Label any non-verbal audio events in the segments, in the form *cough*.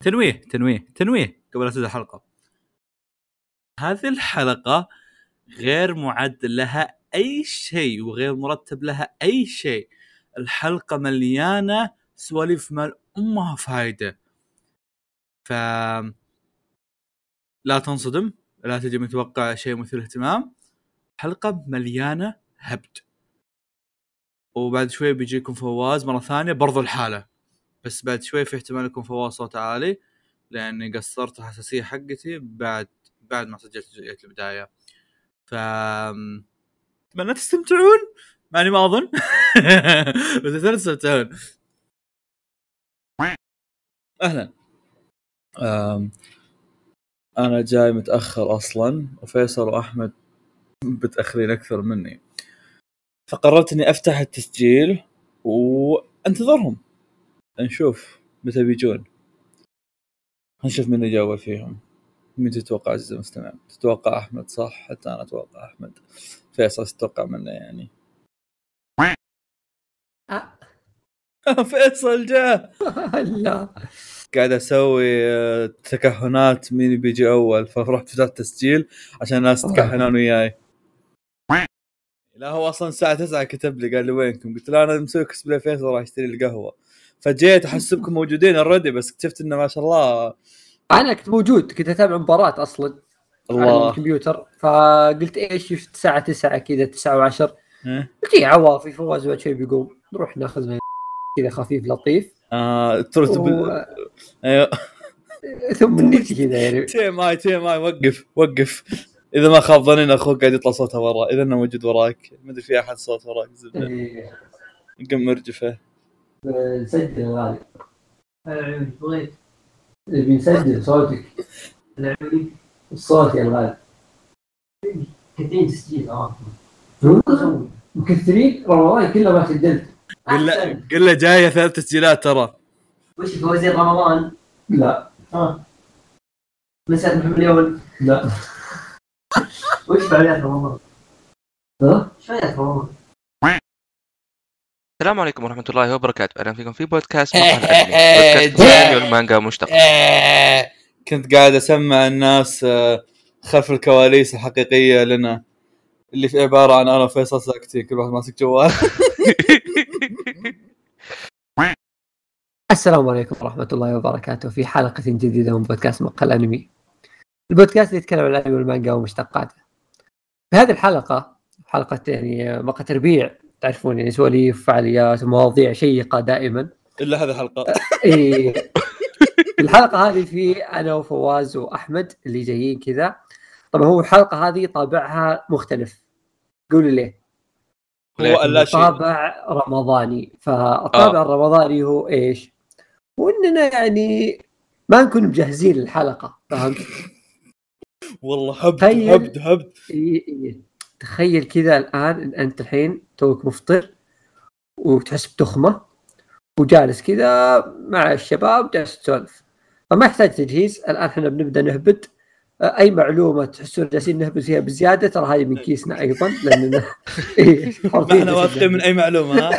تنويه تنويه تنويه قبل لا تبدا الحلقة هذه الحلقة غير معد لها أي شيء وغير مرتب لها أي شيء. الحلقة مليانة سواليف مال أمها فايدة. ف لا تنصدم لا تجي متوقع شيء مثير اهتمام حلقة مليانة هبد. وبعد شوي بيجيكم فواز مرة ثانية برضو الحالة. بس بعد شوي في احتمال يكون فواز صوت عالي لأني قصرت الحساسية حقتي بعد بعد ما سجلت جزئية البداية. ف أتمنى تستمتعون. مع اني ما اظن *laughs* بس أتمنى تستمتعون. أهلا. أم... أنا جاي متأخر أصلا وفيصل وأحمد متأخرين أكثر مني. فقررت إني أفتح التسجيل وأنتظرهم. نشوف متى بيجون. نشوف من يجاوب فيهم. مين تتوقع عزيزي المستمع؟ تتوقع أحمد صح؟ حتى أنا أتوقع أحمد. فيصل تتوقع منه يعني؟ أه. فيصل جاء. *laughs* لا. قاعد أسوي آه، تكهنات مين بيجي أول. فرحت فتحت تسجيل عشان الناس تكهنون وياي. لا هو أصلا الساعة 9 كتب لي قال لي وينكم؟ قلت له أنا مسوي كسبلاي فيصل راح اشتري القهوة. فجيت أحسبكم موجودين اوريدي بس اكتشفت إنه ما شاء الله. أنا كنت موجود كنت أتابع مباراة أصلا على الله. الكمبيوتر. فقلت إيش شفت الساعة 9 كذا 9 و10 إيه؟ قلت إيه عوافي فواز بعد شوي بيقوم. نروح ناخذ كذا خفيف لطيف. آه ترى و... أيوه. ثم نجي كذا يعني. *laughs* تي ماي تي ماي وقف وقف. إذا ما خاب ظننا أخوك قاعد يطلع صوته ورا إذا إنه موجود وراك. ما أدري في أحد صوت وراك زبدة. إيه، قم مرجفه. نسجل غالي. بغيت. بنسجل صوتك. الصوت يا الغالي كثير تسجيل آه. مكثرين؟ رمضان كله ما سجلت. قل له قل له جاية ثلاث تسجيلات ترى. وش فوزير رمضان؟ لا. آه. مسألة مليون لا. وش فعاليات رمضان؟ ها؟ إيش فعاليات رمضان؟ السلام عليكم ورحمة الله وبركاته، أهلا فيكم في بودكاست *laughs* مقهى الأنمي، بودكاست *laughs* الأنمي والمانجا مشتق. *laughs* كنت قاعد أسمع الناس آه، خلف الكواليس الحقيقية لنا اللي في عبارة عن أنا وفيصل ساكتين كل واحد ماسك جوال. السلام عليكم ورحمة الله وبركاته في حلقة جديدة من بودكاست مقهى الأنمي البودكاست اللي يتكلم عن الأنمي والمانجا ومشتقاته. في هذه الحلقة حلقة يعني مقهى تربيع. تعرفون يعني سواليف فعاليات ومواضيع شيقة دائما إلا هذه الحلقة *laughs* إيه. الحلقة هذه في أنا وفواز وأحمد اللي جايين كذا طبعا هو الحلقة هذه طابعها مختلف قولوا ليه هو طابع رمضاني فالطابع آه. الرمضاني هو إيش؟ واننا يعني ما نكون مجهزين للحلقة فهمت؟ والله هبد. هبد هبد. تخيل كذا الآن إن أنت الحين توك مفطر وتحس بتخمة وجالس كذا مع الشباب جالس تسولف. فما يحتاج تجهيز. الآن إحنا بنبدأ نهبد أي معلومة تحسون جالسين نهبد فيها بزيادة ترى هذه من كيسنا أيضا لأننا *laughs* إيه، إحنا واثقين من أي معلومة ها؟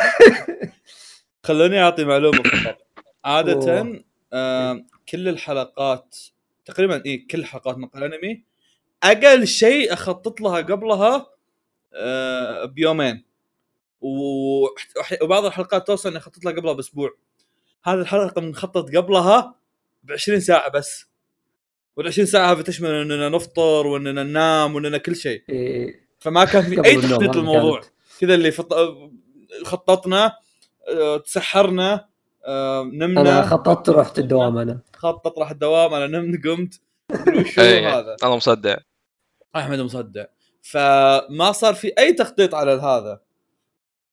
*laughs* خلوني أعطي معلومة فقط. عادة. آه كل الحلقات تقريبا اي كل حلقات مقهى الانمي أقل شيء أخطط لها قبلها آه بيومين. وبعض الحلقات توصل إني أخطط لها قبلها بأسبوع. هذه الحلقة بنخطط قبلها ب 20 ساعة بس. وال 20 ساعة هذه تشمل إننا نفطر وإننا ننام وإننا كل شيء. إيه، فما كان في أي تخطيط هذه للموضوع. كذا اللي فط... خططنا آه، تسحرنا آه، نمنا. أنا خططت رحت الدوام أنا. خطط راح الدوام أنا نمت قمت. تدري وش هو إيه، هذا؟ أنا مصدع. أحمد مصدع. فما صار في أي تخطيط على هذا.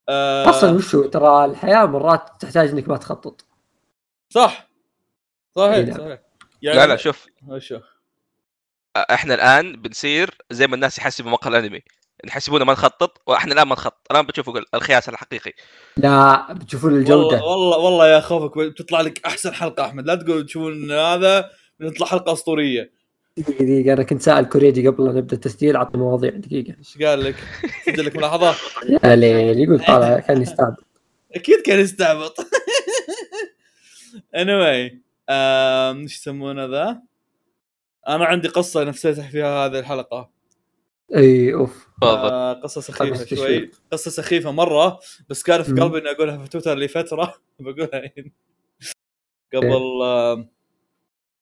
آه، أصلا وشو ترى الحياة مرات تحتاج إنك ما تخطط. صح. إيه، صحيح نعم. صحيح. لا لا شوف. شوف إحنا الآن بنصير زي ما الناس يحسبوا مقهى الأنمي. يحسبونا ما نخطط وإحنا الآن ما نخطط. الآن بتشوفوا الخياس الحقيقي. لا بتشوفون والله الجودة. والله والله يا خوفك بتطلع لك أحسن حلقة أحمد. لا تقول تشوفون هذا بتطلع حلقة أسطورية. دقيقة دقيقه أنا كنت سائل كوريجي قبل لا نبدأ التسجيل عطني مواضيع دقيقة. إيش قال لك؟ سجل لك ملاحظة؟ يا ليل يقول طالع كان يستعب أكيد كان يستعبط. Anyway إيش يسمونه ذا؟ أنا عندي قصة نفسيتها فيها هذه الحلقة. أي أوف. آه قصة شوي. تشويق. قصة سخيفة مرة بس كان في. قلبي إني أقولها في تويتر لفترة. *laughs* بقولها الحين. قبل آه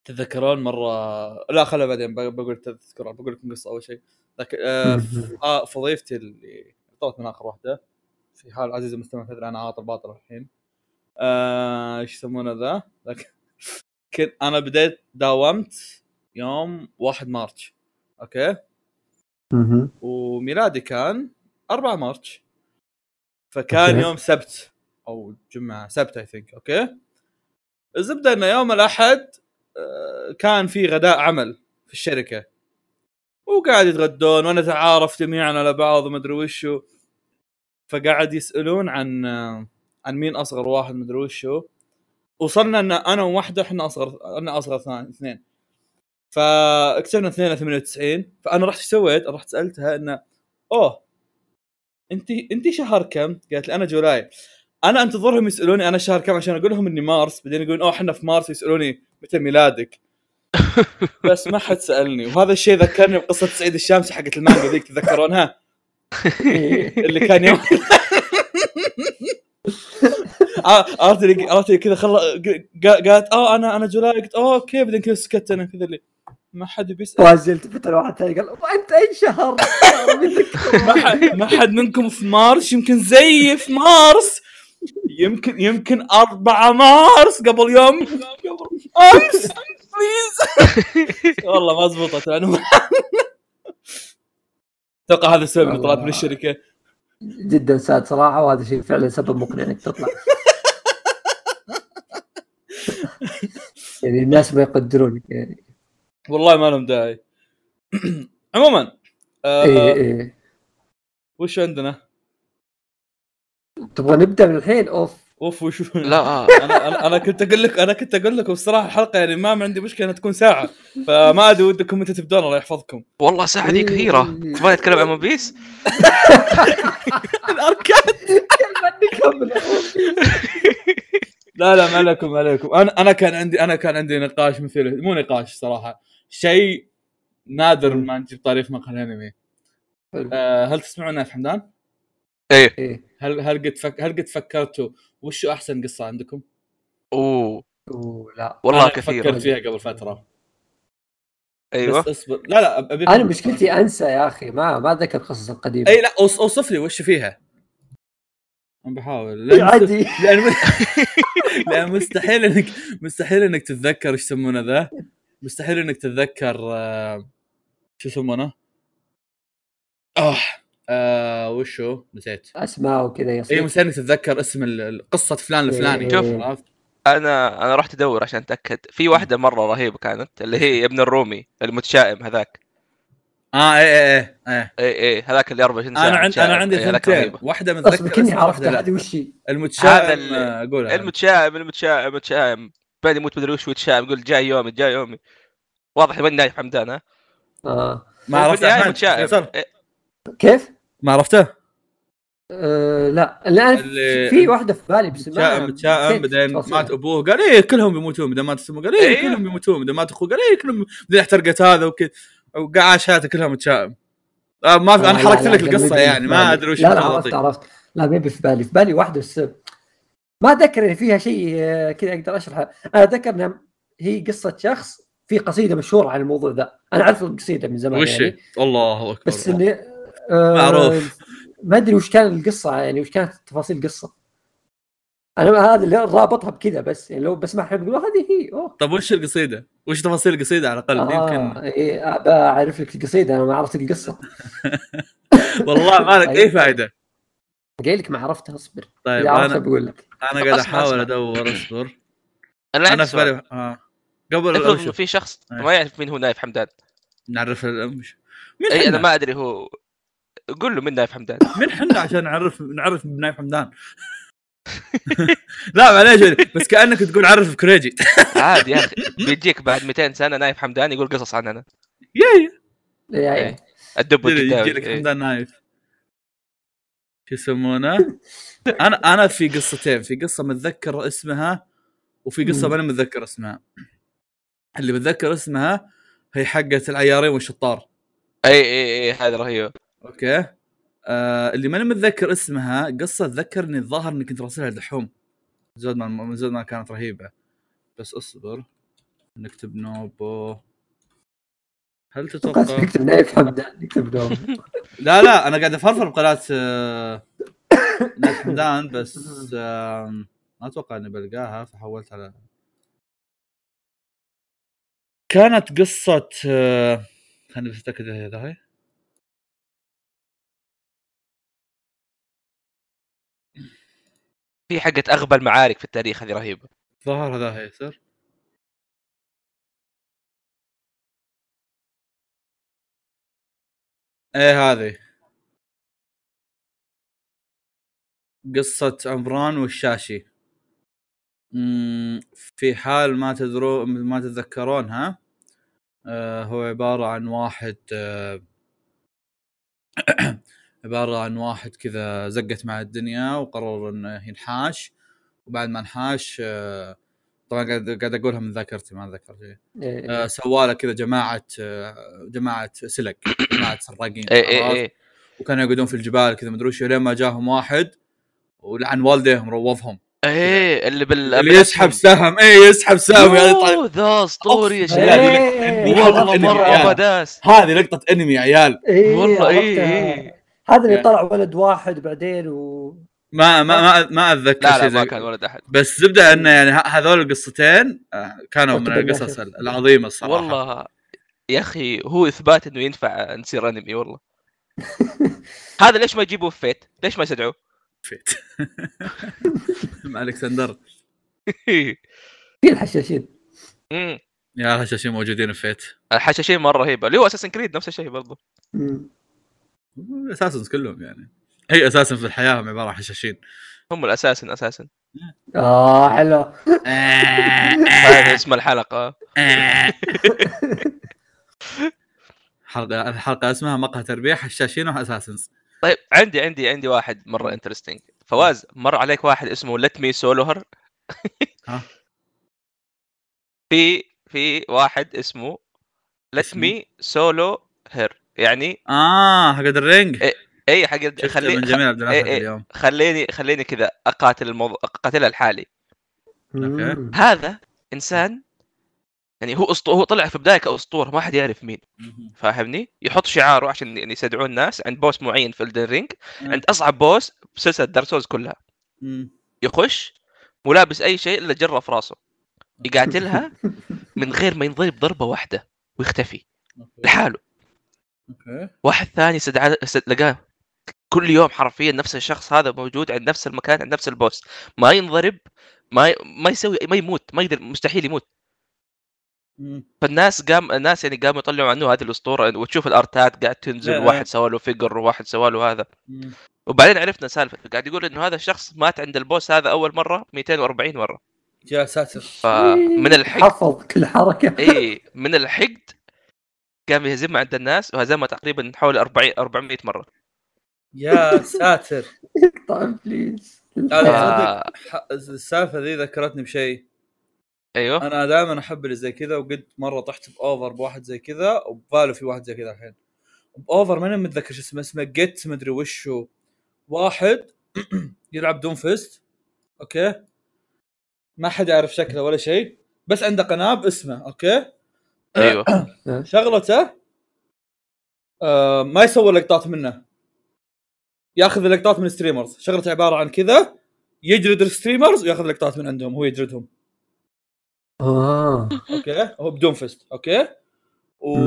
تتذكرون مره لا خلها بعدين بقول تذكرون بقول لكم قصة أول شيء لكن آه. *laughs* آه فضيفتي اللي طلعت من آخر واحدة في حال عزيز المستمع تدري أنا عاطل باطل الحين آه، إيش يسمونه ذا لكن كنت أنا بديت داومت يوم 1 March أوكي. وميلادي كان 4 March فكان. يوم سبت أو جمعة سبت I think okay الزبدة إنه يوم الأحد آه، كان في غداء عمل في الشركة. وقاعد يتغدون ونتعارف جميعا على بعض وما أدري وشو. فقاعد يسألون عن آه، عن مين أصغر واحد مدري وشو. وصلنا إن أنا وواحدة إحنا أصغر أنا أصغر ثاني- اثنين. اثنين 98 فأنا رحت سويت؟ رحت سألتها إنه أوه انت انت شهر كم؟ قالت لي أنا جولاي. أنا أنتظرهم يسألوني أنا شهر كم عشان أقول لهم إني مارس بعدين يقولون أوه إحنا في مارس. يسألوني متى ميلادك؟ *laughs* بس ما حد سألني. وهذا الشيء ذكرني بقصة سعيد الشامسي حقت المانجا ذيك تتذكرونها؟ *laughs* اللي كان يوم *laughs* آه، عرفت اللي عرفت كذا خل قا- قالت آه أنا أنا July قلت أوه okay. بعدين كذا سكت أنا كذا اللي ما حد بيسأل. وأزلت فتره واحد ثاني قال وأنت أي شهر؟ ما حد ما حد منكم في مارس يمكن زيي في مارس. يمكن يمكن 4 مارس قبل يوم. قبل أمس بليز *laughs* والله ما زبطت يعني أتوقع هذا السبب اني طلعت من الشركة. جدا ساد صراحة وهذا شيء فعلا سبب مقنع إنك تطلع. *laughs* يعني الناس ما يقدرونك يعني. والله ما لهم داعي. *clears throat* عموما آه إيه. وش عندنا؟ تبغى نبدا من الحين أوف. أوف وش لا. *laughs* أنا أنا كنت أقول لك أنا كنت أقول لكم الصراحة الحلقة يعني ما عندي مشكلة إنها تكون ساعة. فما أدري ودكم متى تبدون الله يحفظكم. والله ساعة دي كثيرة. تبغى نتكلم عن ون بيس؟ *laughs* الأركان. نكمل *laughs* لا لا ما عليكم ما عليكم. أنا أنا كان عندي أنا كان عندي نقاش مثير مو نقاش صراحة. شيء نادر ما نجيب طريق مقهى الأنمي. آه هل تسمعون نايف حمدان؟ إيه. إيه. هل هل قد فك هل قد فكرتوا وش أحسن قصة عندكم؟ أوه. أوه، لا. والله أنا كثير. فكرت فيها قبل فترة. أيوه. بس أصبر. لا لا أب- أبي أنا مشكلتي أنسى يا أخي ما ما اتذكر القصص القديمة. اي لا أوص- أوصف لي وش فيها. أنا بحاول. إيه، لأن عادي. *laughs* لأن *laughs* لأن مستحيل إنك مستحيل إنك تتذكر إيش يسمونه ذا. مستحيل إنك تتذكر آه، شو يسمونه؟ آه. آه وشو نسيت أسماء وكذا اي يصير مستحيل انك تتذكر اسم قصة فلان الفلاني شوف. عرفت؟ أنا أنا رحت أدور عشان أتأكد في واحدة مرة رهيبة كانت اللي هي ابن الرومي المتشائم هذاك آه اي اي اي, اي. اي اي هذاك اللي 24 ساعه أنا عندي متشائم. أنا عندي إيه، ثنتين. واحدة متذكر أصبر كني لا. هذه وش هي؟ المتشائم آه، اقولها المتشائم المتشائم المتشائم بعد يموت مدري وش ويتشائم يقول جاي يومي جاي يومي واضح من نايف حمدان ها آه. ما عرفت. متشائم؟ إيه، كيف؟ ما عرفته؟ آه لا. اللي- في واحدة في بالي بس ما متشائم متشائم بعدين. مات أبوه. قال إيه كلهم بيموتون بعدين مات امه قال إيه إيه. كلهم بيموتون بعدين مات أخوه. قال إيه كلهم بعدين احترقت هذا وكذا وقعد حياته كلها متشائم. آه ما في أنا لا، حركت لا، لك لا، القصة يعني ما. أدري وش لا لا. عرفت عرفت. لا ما في بالي. في بالي واحدة بس ما أتذكر إن فيها شيء آه، كذا أقدر اشرحه أنا أتذكر إنها هي قصة شخص في قصيدة مشهورة عن الموضوع ذا. أنا أعرف القصيده من زمان وش يعني. هي؟ الله أكبر. بس اني معروف. ما أدري وش كان القصة يعني وش كانت تفاصيل القصة. أنا هذا اللي رابطها بكذا بس يعني لو بسمعها بقول هذه هي أوه. طب وش القصيدة؟ وش تفاصيل القصيدة على الأقل؟ آه يمكن إيه بعرف لك القصيدة أنا ما عرفت القصة. *laughs* والله ما لك أي فائده قايل لك ما عرفتها اصبر. طيب أنا بقول لك. أنا قاعد أحاول. أدور أصبر. أنا أنا في بالي آه. قبل افرض في شخص إيه. ما يعرف مين هو نايف حمدان؟ نعرف ال- مش مين إي أنا؟ ما أدري هو قول له من نايف حمدان. *laughs* من حنا عشان نعرف نعرف بنايف حمدان. *laughs* لا معليش بس كأنك تقول عرف كريجي. *laughs* عادي يا أخي. بيجيك بعد 200 سنة نايف حمدان يقول قصص عننا ياي يعني إيه. الدب يجي لك. حمدان نايف. شو يسمونه؟ أنا أنا في قصتين. في قصة متذكر اسمها وفي قصة. ماني متذكر اسمها. اللي بتذكر اسمها هي حقة العيارين والشطار. اي اي أي هذا رهيب. okay. آه اللي ماني متذكر اسمها قصة ذكرني الظاهر إني كنت راسلها دحوم زود ما من زود ما كانت رهيبة. بس اصبر. نكتب نوبو. هل تتوقع نكتب نايف حمدان نكتب نوم لا لا أنا قاعد أفرفر بقناة آه، نايف حمدان بس آه، ما أتوقع إني بلقاها فحولت على كانت قصة آه، خليني بس أتأكد هي ذا هي. في حقة أغبى المعارك في التاريخ هذه رهيبة. ظهر هذا هي سر إيه هذه. قصة عمران والشاشي. في حال ما تدرون ما تتذكرونها آه هو عبارة عن واحد آه *clears throat* عبارة عن واحد كذا زقت مع الدنيا وقرر إنه ينحاش وبعد ما انحاش آه طبعا قاعد قاعد أقولها من ذاكرتي ما ذكرت شيء إيه. آه سواله كذا جماعة آه جماعة سلك جماعة سراقين اي اي عرفت؟ اي وكانوا يقعدون في الجبال كذا مدري وش لين ما جاهم واحد ولعن والديهم روضهم اي إيه، اللي بال اللي يسحب سهم اي يسحب سهم يعني أوه، ذا اسطوري يا شباب بالله. إيه. والله مرة هذه لقطة أنمي يا عيال إيه، والله إيه،. إيه. هذا اللي يعني- طلع ولد واحد بعدين و ما ما ما, ما أتذكر لا شيء لا زي ما كان ولد أحد. بس زبدة إنه يعني هذول القصتين آه، كانوا من القصص. العظيمة الصراحة. والله يا أخي هو إثبات إنه ينفع نصير أنمي والله. *laughs* هذا ليش ما يجيبوه في Fate؟ ليش ما يستدعوه؟ Fate. *laughs* مع ألكسندر. *laughs* في الحشاشين. امم يا حشاشين موجودين في Fate. الحشاشين مرة رهيبة. اللي هو Assassin's Creed نفس الشيء برضه أساسا كلهم يعني. هي أساسا في الحياة هم عبارة عن حشاشين. هم ال Assassin أساسا. آه حلو. هذا اسم الحلقة. حلقة الحلقة اسمها مقهى تربية حشاشين و assassins طيب عندي عندي عندي واحد مرة interesting فواز مر عليك واحد اسمه Let Me Solo Her؟ في في واحد اسمه اسمه؟ Me Solo Her يعني آه حق ال Ring إيه، اي حق شفت خلي من جميل عبد الواحد إيه، إيه. اليوم خليني خليني كذا أقاتل الموضوع أقاتلها الحالي مم. هذا إنسان يعني هو أسطو... هو طلع في بداية كأسطورة ما حد يعرف مين. فاهمني يحط شعاره عشان يعني يستدعون الناس عند boss معين في Elden Ring. عند أصعب boss بسلسله Dark Souls كلها. يخش مو لابس أي شيء إلا جرة في راسه يقاتلها *laughs* من غير ما ينضرب ضربة واحدة ويختفي. لحاله أوكي. واحد ثاني استدعى است- لقاه كل يوم حرفيا نفس الشخص هذا موجود عند نفس المكان عند نفس ال boss. ما ينضرب ما ي... ما يسوي ما يموت ما يقدر مستحيل يموت. فالناس قام الناس يعني قاموا يطلعوا عنه هذه الأسطورة وتشوف ال arts ات قاعد تنزل. واحد سوى له figure وواحد سوى له هذا. مم. وبعدين عرفنا سالفة قاعد يقول إنه هذا الشخص مات عند ال boss هذا أول مرة 240 مرة. يا ساتر فمن الحقد. حفظ كل حركة. اي من الحقد قام يهزمها عند الناس وهزمها تقريبا حوالي 40 400 مرة. يا ساتر. *laughs* طيب please لا آه. السالفة ذي ذكرتني بشيء. أيوه. أنا دائما أحب اللي زي كذا وقد مرة طحت ب Over بواحد زي كذا وب Valo في واحد زي كذا الحين. ب Over ماني متذكر شو اسمه اسمه جيت مدري وش هو واحد *clears throat* يلعب Doomfist أوكي. ما حد يعرف شكله ولا شيء. بس عنده قناه باسمه أوكي. أيوه. *coughs* شغلته آه ما يسوي لقطات منه. ياخذ اللقطات من streamers شغلته عبارة عن كذا يجلد ال streamers وياخذ لقطات من عندهم هو يجلدهم. آه. أوكي؟ هو ب Doomfist أوكي؟ و...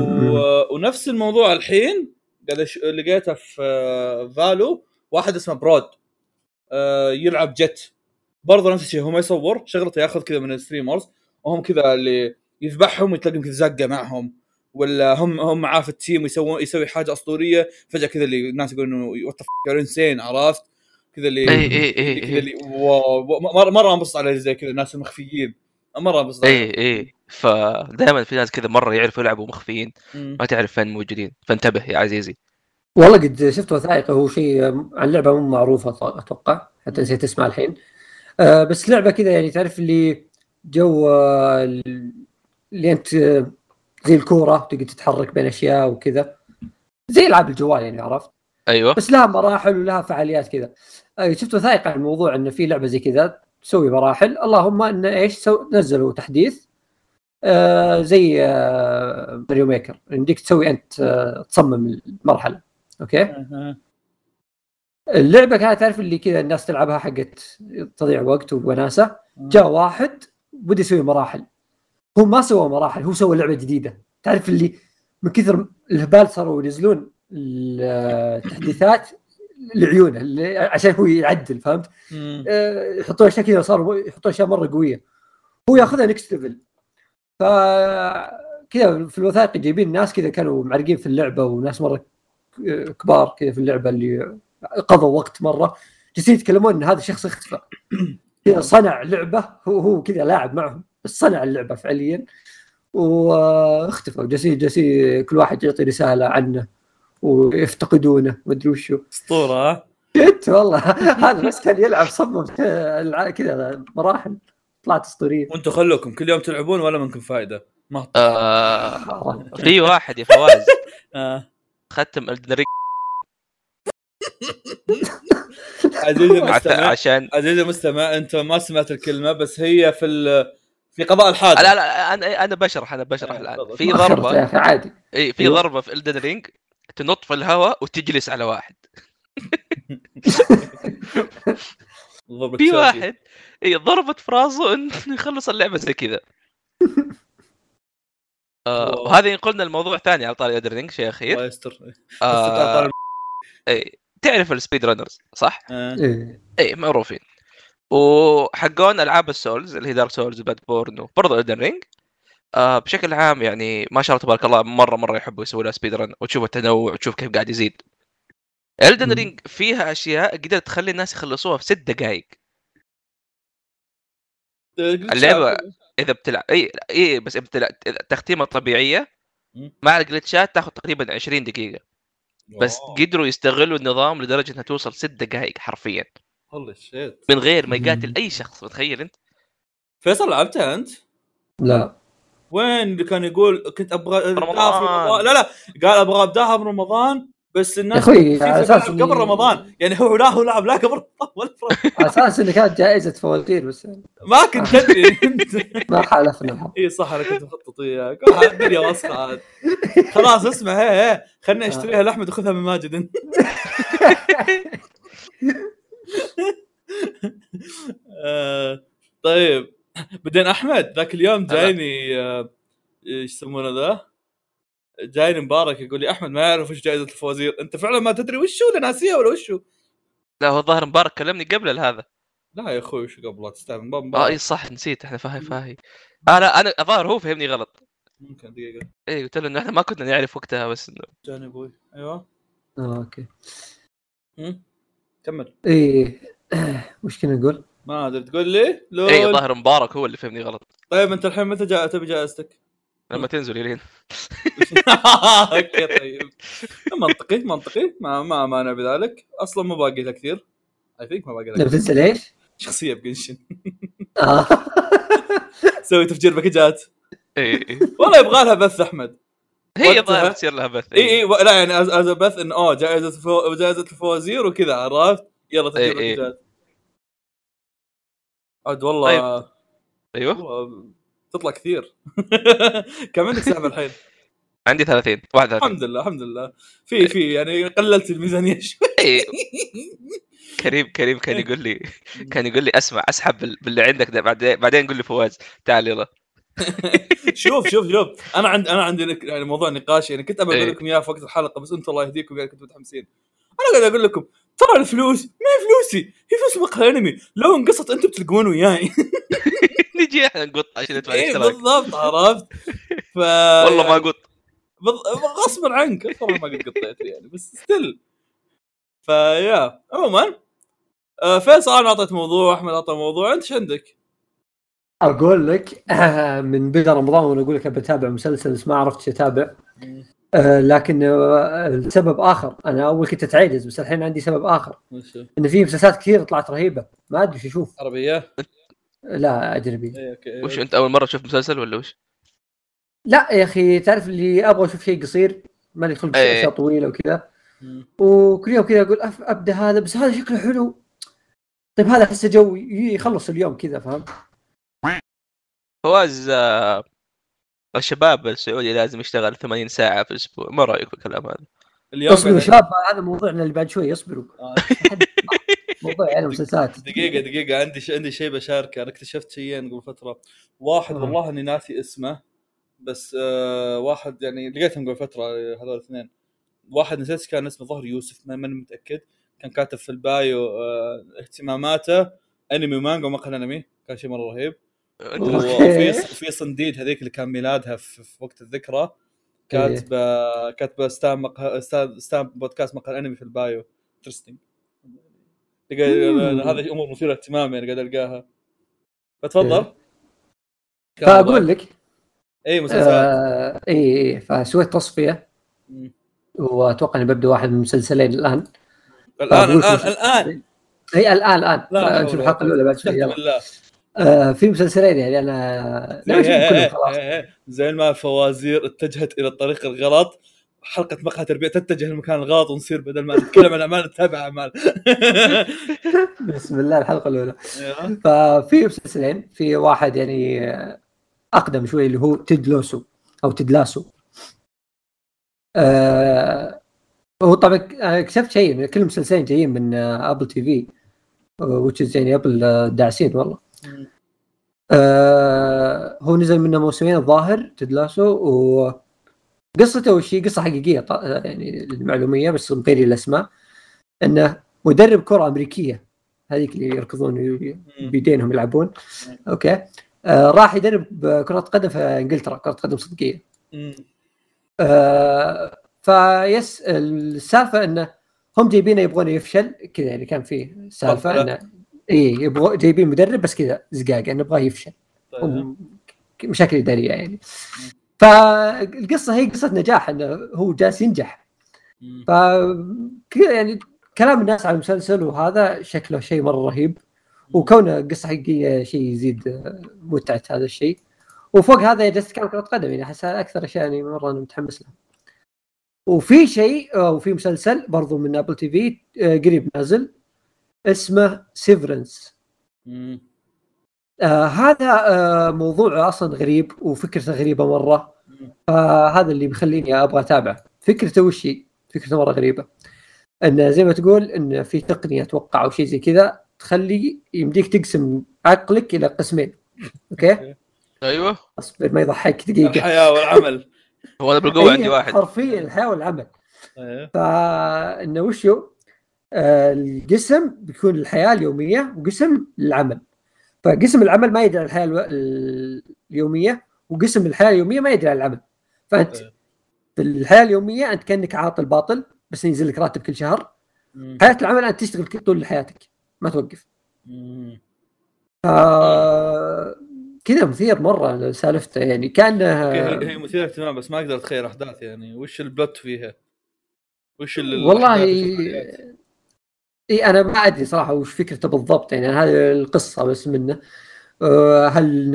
ونفس الموضوع الحين قاعد أش... لقيته في آه، Valo واحد اسمه برود آه يلعب Jett برضه نفس الشيء هو ما يصور شغلته ياخذ كذا من ال streamers وهم كذا اللي يذبحهم وتلاقيهم كذا زقة معهم ولا هم هم معاه في ال team ويسوون يسوي حاجة أسطورية فجأة كذا اللي الناس يقولون إنه what the insane عرفت؟ كذا اللي اي اي اي كذا اي اللي wow مره مرة انبسط على زي كذا الناس المخفيين مرة انبسط. اي اي فدائما في ناس كذا مرة يعرفوا يلعبوا مخفيين. ما تعرف فين موجودين. فانتبه يا عزيزي. والله قد شفت وثائقي هو شيء عن لعبه مو معروفة أتوقع حتى نسيت اسمها الحين. آه بس لعبة كذا يعني تعرف اللي جو آه، اللي انت زي الكورة تقدر تتحرك بين أشياء وكذا. زي العاب الجوال يعني عرفت؟ أيوه. بس لها مراحل ولها فعاليات كذا. شفت وثائق عن الموضوع انه في لعبة زي كذا تسوي مراحل. اللهم انه إيش؟ سو... نزلوا تحديث آه زي آه Mario Maker يمديك تسوي أنت آه تصمم المرحلة. أوكي. اللعبة كانت تعرف اللي كذا الناس تلعبها حقت تضيع وقت ووناسه جاء واحد بدا يسوي مراحل. هو ما سوى مراحل هو سوى لعبة جديدة. تعرف اللي من كثر الهبال صاروا ينزلون التحديثات لعيونه عشان هو يعدل فهمت؟ آه، يحطون أشياء كذا صاروا يحطون أشياء مرة قوية. هو ياخذها next level ف كذا في الوثائق جايبين ناس كذا كانوا معرقين في اللعبة وناس مرة كبار كذا في اللعبة اللي قضوا وقت مرة. جالسين يتكلمون إن هذا الشخص اختفى. *clears throat* كذا صنع لعبة هو هو كذا لاعب معهم. صنع اللعبة فعليا. واختفى جالسين جالسين كل واحد يعطي رسالة عنه ويفتقدونه مدري وشو. أسطورة ها؟ جد والله. *laughs* هذا بس كان يلعب صمم. كذا مراحل. طلعت أسطورية. وأنتم خلوكم. كل يوم تلعبون ولا منكم فائده ما آه في واحد يا فواز. *laughs* آه. ختم Elden عزيزي المستمع عشان عزيزي المستمع انت ما سمعت الكلمة بس هي في ال- في قضاء الحاجة لا لا أنا أنا بشرح أنا بشرح آه، الآن. في ضربة عادي إي في أيوه. ضربة في Elden Ring تنط في الهواء وتجلس على واحد *laughs* في. واحد إي ضربت في راسه إنه يخلص اللعبة زي كذا آه. وهذا ينقلنا الموضوع ثاني على طاري Elden Ring شيء أخير الله يستر آه إي، تعرف ال speedrunners صح؟ آه. إيه. إي معروفين وحقون ألعاب ال Souls اللي هي Dark Souls و Bloodborne وبرضه Elden Ring آه بشكل عام يعني ما شاء الله تبارك الله مرة مرة يحبوا يسووا لها speed run وتشوف التنوع وتشوف كيف قاعد يزيد Elden Ring فيها أشياء قدرت تخلي الناس يخلصوها في ست دقائق اللعبة إذا بتلعب إي إي بس بتلعب التختيمه الطبيعيه مم. مع ال glitch ات تاخذ تقريبا 20 دقيقة بس wow. قدروا يستغلوا النظام لدرجة إنها توصل ست دقائق حرفيا holy shit من غير ما يقاتل. أي شخص متخيل أنت؟ فيصل لعبتها أنت؟ لا. وين اللي كان يقول كنت أبغى رمضان. لا لا. قال أبغى ابداها برمضان بس الناس يا على أساس بلعب قبل رمضان. يعني هو لا هو لعب لا قبل رمضان ولا في رمضان. على أساس انها كانت جائزة فواتير بس ما كنت تدري. انت *laughs* ما حالفنا الحظ إي صح أنا كنت مخطط وياك الدنيا وسخه عاد خلاص اسمع هي هي. خلنا اشتريها لاحمد وخذها من ماجد. انت *laughs* طيب. بعدين أحمد ذاك اليوم جايني آه، إيش يسمونه ذا؟ جايني مبارك يقول لي أحمد ما يعرف وش جائزة الفوازير أنت فعلا ما تدري وش ولا ناسيها ولا وش هو؟ لا هو الظاهر مبارك كلمني قبل هذا. لا يا أخوي وش قبل؟ ما- آه مبارك. إي صح نسيت. إحنا فاهي فاهي آه لا أنا الظاهر هو فهمني غلط. ممكن دقيقة. إي قلت له إنه إحنا ما كنا نعرف وقتها بس إنه جاني أبوي. أيوه. آه، okay؟ كمل. إيه *clears throat* وش كنا نقول؟ ما أدري تقول لي؟ LOL. اي الظاهر مبارك هو اللي فهمني غلط. طيب أنت الحين متى جاء تبي جائزتك؟ لما تنزل يلان. *laughs* okay طيب. منطقي منطقي. ما ما مانع بذلك. أصلا ما باقي لها كثير. I think ما باقي لها لما. تنزل إيش؟ شخصية ب Genshin. آه. *laughs* سوي تفجير package ات اي اي والله يبغى لها بث أحمد. هي الظاهر تصير لها بث إي إي لا يعني as as بث انه اوه جائزة فو... جائزة الفوازير وكذا عرفت؟ يلا تفجير إي إي. package ات عاد والله طيب. أيوه تطلع كثير *laughs* كم عندك سحب الحين؟ عندي 30 31 الحمد لله الحمد لله في في يعني قللت الميزانية *laughs* شوي. كريم كريم كان يقول لي كان يقول لي أسمع أسحب بال- باللي عندك ده بعدين بعدين قول لي فواز تعال يلا *laughs* شوف شوف شوف. أنا عند أنا عندي يعني موضوع نقاش يعني كنت ابي أقول إيه. لكم إياه في وقت الحلقة بس أنتم الله يهديكم يعني كنتوا متحمسين. أنا قاعد أقول لكم ترى الفلوس ما هي فلوسي هي فلوس مقهى انمي لو انقصت أنتم بتلقون وياي. *laughs* نجي إحنا نقط عشان ندفع الاشتراك. بالضبط عرفت؟ *laughs* ف والله ما قط. غصبا عنك طبعا ما قد قطيت يعني بس ستيل فيا عموما آه، فيصل أنا أعطيت موضوع أحمد أعطى موضوع. أنت إيش عندك؟ أقول لك *clears throat* من بدا رمضان وأنا أقول لك ابى أتابع مسلسل بس ما عرفت إيش أتابع. آه، لكن آه، السبب آخر. أنا أول كنت أتعجز بس الحين عندي سبب آخر؟ إن في مسلسلات كثير طلعت رهيبة. ما أدري إيش أشوف عربية؟ لا أجنبي. إيه، أوكي. وش أنت أول مرة تشوف مسلسل ولا وش؟ لا يا أخي تعرف اللي أبغى أشوف شيء قصير ماني خلق إيه. أشياء طويلة وكذا. وكل يوم كذا أقول أبدأ هذا بس هذا شكله حلو. طيب هذا أحسه جو ي- يخلص اليوم كذا فهمت؟ فواز آه، الشباب السعودي لازم يشتغل 80 ساعة في الأسبوع. ما رأيك في الكلام هذا؟ اليوم اصبروا شباب هذا موضوعنا اللي بعد شوي اصبروا. آه، *laughs* موضوع يعني مسلسلات. دقيقة دقيقة. عندي ش... عندي شيء بشاركه أنا اكتشفت شيئين قبل فترة. واحد آه. والله إني ناسي اسمه بس آه واحد يعني لقيتهم قبل فترة آه، هذول الاثنين. واحد نسيت كان اسمه ظهر يوسف ما- ماني متأكد. كان كاتب في ال bio آه اهتماماته أنمي ومانجا ومقهى انمي كان شيء مرة رهيب. وفي في صنديد هذيك اللي كان ميلادها في, في وقت الذكرى كاتبه كاتبه ستام مقهى ستام- بودكاست مقهى الأنمي في ال bio. interesting. هذه أمور مثيرة اهتمام يعني قاعد ألقاها. فتفضل. كان فأقول لك. اي مسلسلات آه اي اي فسويت تصفية. مم. وأتوقع إني ببدأ واحد من المسلسلين الآن. الآن فأقول الآن الآن. اي الآن الآن. لا نشوف الحلقة الأولى بعد شوي آه في مسلسلين يعني أنا لا إيه، إيه، إيه، خلاص إيه، إيه. زي ما الفوازير اتجهت إلى الطريق الغلط حلقة مقهى تربية تتجه للمكان الغلط ونصير بدل ما نتكلم عن أعمال نتابع أعمال *laughs* بسم الله الحلقة الأولى. ففي مسلسلين في واحد يعني أقدم شوي اللي هو Ted Loso أو Ted Lasso آه هو طبعا اكتشفت شيء كل المسلسلين جايين من Apple TV which يعني Apple آه، داعسين والله. آه هو نزل منه موسمين الظاهر Ted Lasso و قصته وش قصة حقيقية ط- يعني المعلومية بس مغيرين الأسماء. إنه مدرب كرة أمريكية هذيك اللي يركضون بيدينهم يلعبون. okay. آه راح يدرب كرة قدم في إنجلترا كرة قدم صدقية. آه فإيش السالفة إنه هم جايبينه يبغونه يفشل كذا يعني كان فيه سالفة إنه اي يبغوا جايبين مدرب بس كذا زقاق نبغاه يفشل. طيب. مشاكل إدارية يعني. فالقصة هي قصة نجاح إنه هو جالس ينجح. ف يعني كلام الناس على المسلسل وهذا شكله شيء مرة رهيب. وكونه قصة حقيقية شيء يزيد آه، متعة هذا الشيء. وفوق هذا جالس اتكلم كرة قدم يعني احس أكثر أشياء يعني مرة أنا متحمس لها وفي شيء آه، وفي مسلسل برضو من Apple TV قريب نازل. اسمه Severance. آه هذا آه موضوع أصلا غريب وفكرته غريبة مرة. فهذا اللي بيخليني أبغى اتابعه فكرته وش هي؟ فكرته مرة غريبة. انه زي ما تقول إن في تقنية أتوقع أو شيء زي كذا تخلي يمديك تقسم عقلك إلى قسمين. أوكي؟ أيوه. أصبر ما يضحك دقيقة. الحياة والعمل. هو أنا بالقوة عندي واحد. حرفيا الحياة والعمل. إيه. فانه وش هو؟ آه القسم بيكون الحياة اليومية وقسم للعمل فقسم العمل ما يدري على الحياة اليومية وقسم الحياة اليومية ما يدري على العمل فأنت إيه. في الحياة اليومية أنت كأنك عاطل باطل بس ينزل لك راتب كل شهر. حياة العمل أنت تشتغل طول حياتك ما توقف. ف كذا مثير مرة سالفته يعني كأنه هي مثيرة اهتمام بس ما أقدر أتخيل أحداث يعني وش البلوت فيها؟ وش ال- والله؟ إي أنا ما أدري صراحة وش فكرته بالضبط يعني هذه القصة بس منه. آه، هل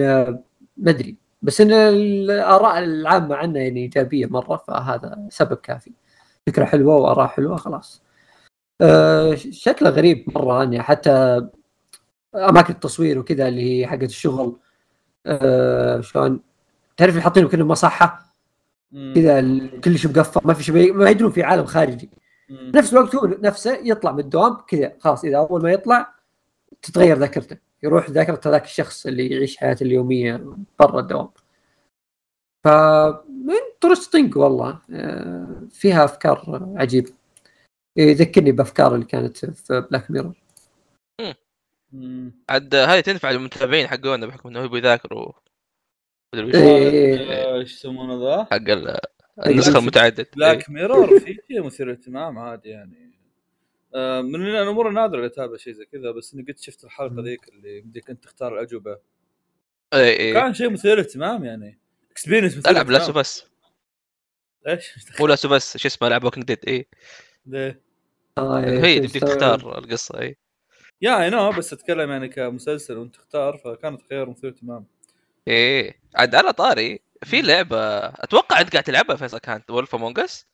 ما أدري. بس إن الآراء العامة عنه يعني إيجابية مرة فهذا سبب كافي. فكرة حلوة وآراء حلوة خلاص. آه، شكله غريب مرة يعني حتى أماكن التصوير وكذا اللي هي حقت الشغل. آه، شلون؟ تعرف اللي حاطينه كأنه مصحة. كذا كل شيء مقفل ما في شيء ما يدرون في عالم خارجي. نفس الوقت هو نفسه يطلع من الدوام كذا خلاص إذا أول ما يطلع تتغير ذاكرته يروح ذاكرة ذاك الشخص اللي يعيش حياته اليومية برا الدوام ف interesting والله آه، فيها أفكار عجيبة يذكرني بأفكار اللي كانت في Black Mirror. عاد هذه تنفع للمتابعين حقونا بحكم إنه يبغوا يذاكروا إيه. آه، إيش يسمونه ذا؟ حق ال- النسخة المتعدد Black Mirror في شيء مثير اهتمام عادي يعني. آه، من الأمور النادره اللي أتابع شيء زي كذا بس إني قد شفت الحلقة ذيك اللي بدك أنت تختار الأجوبة. اي اي كان شيء مثير اهتمام يعني. experience مثير ألعب Lasso. بس إيش؟ *laughs* مو Lasso بس شو اسمه العب Walking Dead اي ليه؟ آه، هي إيه، تبديك تستوعب. تختار القصة اي yeah I know بس أتكلم يعني كمسلسل وأنت تختار فكانت خيار مثير تمام إيه. عاد على طاري. في لعبة أتوقع أنت قاعد تلعبها فيصل كانت Wolf Among Us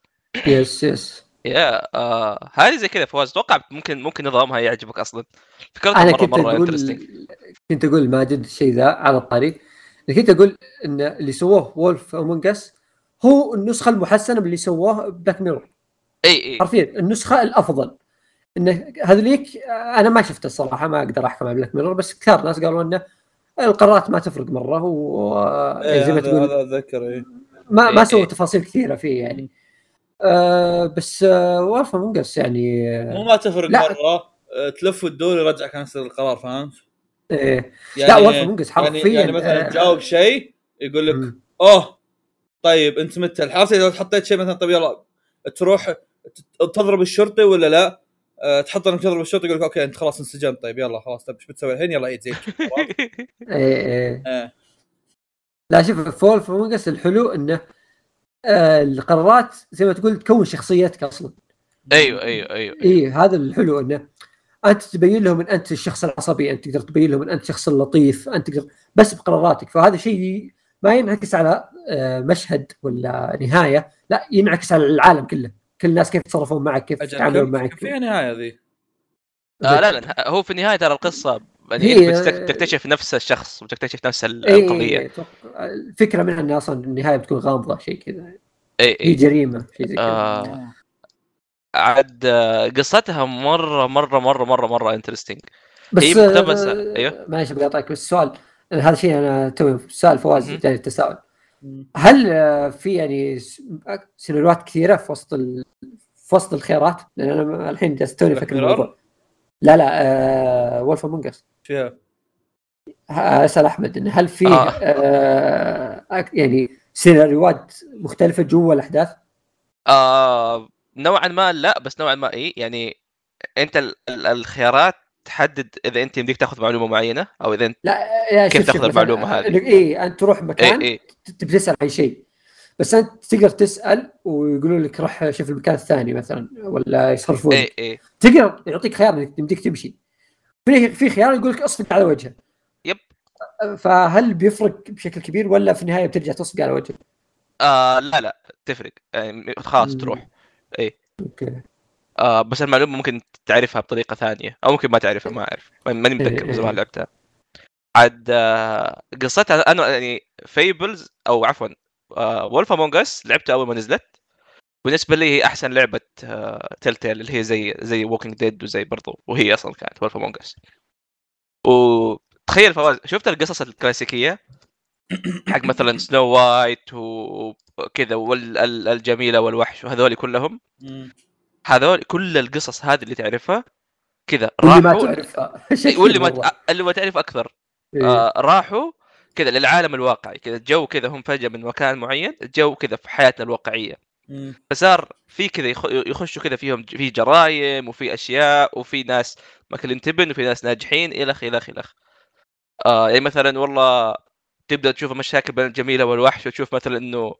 yes yes yeah آه هذه زي كذا فواز. أتوقع ممكن ممكن نظامها يعجبك أصلا. فكرتها أنا مرة كنت مرة أقول كنت أقول ماجد الشيء ذا على الطريق كنت أقول إن اللي سووه Wolf Among Us هو النسخة المحسنة من اللي سووه Black Mirror إي إي. حرفيا النسخة الأفضل. إنه هذوليك أنا ما شفته الصراحة ما أقدر أحكم على Black Mirror بس كثار ناس قالوا إنه القرارات ما تفرق مرة و إيه، زي ما تقول هذا أتذكر إيه ما ما إيه، سووا إيه. تفاصيل كثيرة فيه يعني آه بس آه Among Us يعني آه مو ما تفرق لا. مرة آه، تلف وتدور يرجعك نفس القرار فهمت؟ إيه يعني لا Wolf Among Us يعني, حرفيا يعني مثلا آه، تجاوب شيء يقول لك. أوه طيب أنت متى الحرف إذا حطيت شيء مثلا طيب يلا تروح ت- تضرب الشرطي ولا لا؟ أه تحط انك تضرب الشرطي يقول لك okay أنت خلاص انسجنت طيب يلا خلاص طيب إيش بتسوي الحين؟ يلا عيد زي كذا، عرفت؟ إيه إيه. آه. لا شوف Among Us الحلو إنه آه القرارات زي ما تقول تكون شخصيتك أصلا. أيوه أيوه أيوه اي هذا الحلو إنه أنت تبين لهم إن أنت الشخص العصبي أنت تقدر تبين لهم إن أنت الشخص اللطيف أنت تقدر بس بقراراتك. فهذا شيء ما ينعكس على آه، مشهد ولا نهاية لا ينعكس على العالم كله. كل الناس كيف يتصرفون معك كيف يتعاملون معك؟ كم فيها نهاية ذي آه لا لا هو في نهايه ترى القصة يعني تكتشف نفس الشخص وتكتشف نفس إيه، القضية. أتوقع- الفكرة منها انه أصلا النهاية بتكون غامضة شيء كذا. اي هي اي جريمة شيء زي كذا. آه عاد آه، قصتها مرة مرة مرة مرة مرة interesting بس هي مقتبسة، آه، أيوه. معلش بقاطعك بس السؤال هذا شيء أنا توي سؤال فواز. جاني التساؤل. هل آه، في يعني سيناريوهات كثيرة في وسط ال... في وسط الخيارات؟ لأن أنا الحين جالس توني Mirror؟ الموضوع لا لا آه وولف امونج اس فيها أسأل أحمد انه هل في آه. آه. يعني سيناريوهات مختلفة جوا الأحداث؟ آه نوعا ما لا بس نوعا ما اي يعني أنت ال- ال- الخيارات تحدد إذا أنت يمديك تاخذ معلومة معينة أو إذا أنت لا يا كيف تاخذ المعلومة هذه؟ اي أنت تروح مكان اي اي تبي تسأل عن شيء بس أنت تقدر تسأل ويقولوا لك روح شوف المكان الثاني مثلا ولا يصرفون. اي اي تقدر يعطيك خيار إنك يمديك تمشي. في في خيار يقول لك اصفق على وجهه yep. فهل بيفرق بشكل كبير ولا في النهاية بترجع تصفق على وجهه؟ آه لا لا تفرق. يعني خلاص. تروح. okay. آه بس المعلومة ممكن تعرفها بطريقة ثانية أو ممكن ما تعرفها ما أعرف. ماني متذكر من زمان لعبتها. عاد آه قصتها أنا يعني Fables أو عفوا آه Wolf Among Us لعبتها أول ما نزلت. بالنسبة لي هي أحسن لعبة آه Telltale اللي هي زي زي Walking Dead وزي برضو وهي أصلا كانت Wolf Among Us وتخيل فواز شفت القصص الكلاسيكية؟ حق مثلا Snow White وكذا والجميله والوحش وهذول كلهم. هذول كل القصص هذه اللي تعرفها كذا واللي ما راحوا تعرفها. *laughs* واللي ما اللي ما تعرف أكثر. إيه. آه راحوا كذا للعالم الواقعي كذا الجو كذا هم فجأة من مكان معين الجو كذا في حياتنا الواقعية. مم. فصار في كذا يخ- يخشوا كذا فيهم في جرايم وفي أشياء وفي ناس ماكلين تبن وفي ناس ناجحين الخ الخ الخ آه يعني مثلا والله تبدأ تشوف مشاكل بين الجميلة والوحش وتشوف مثلا إنه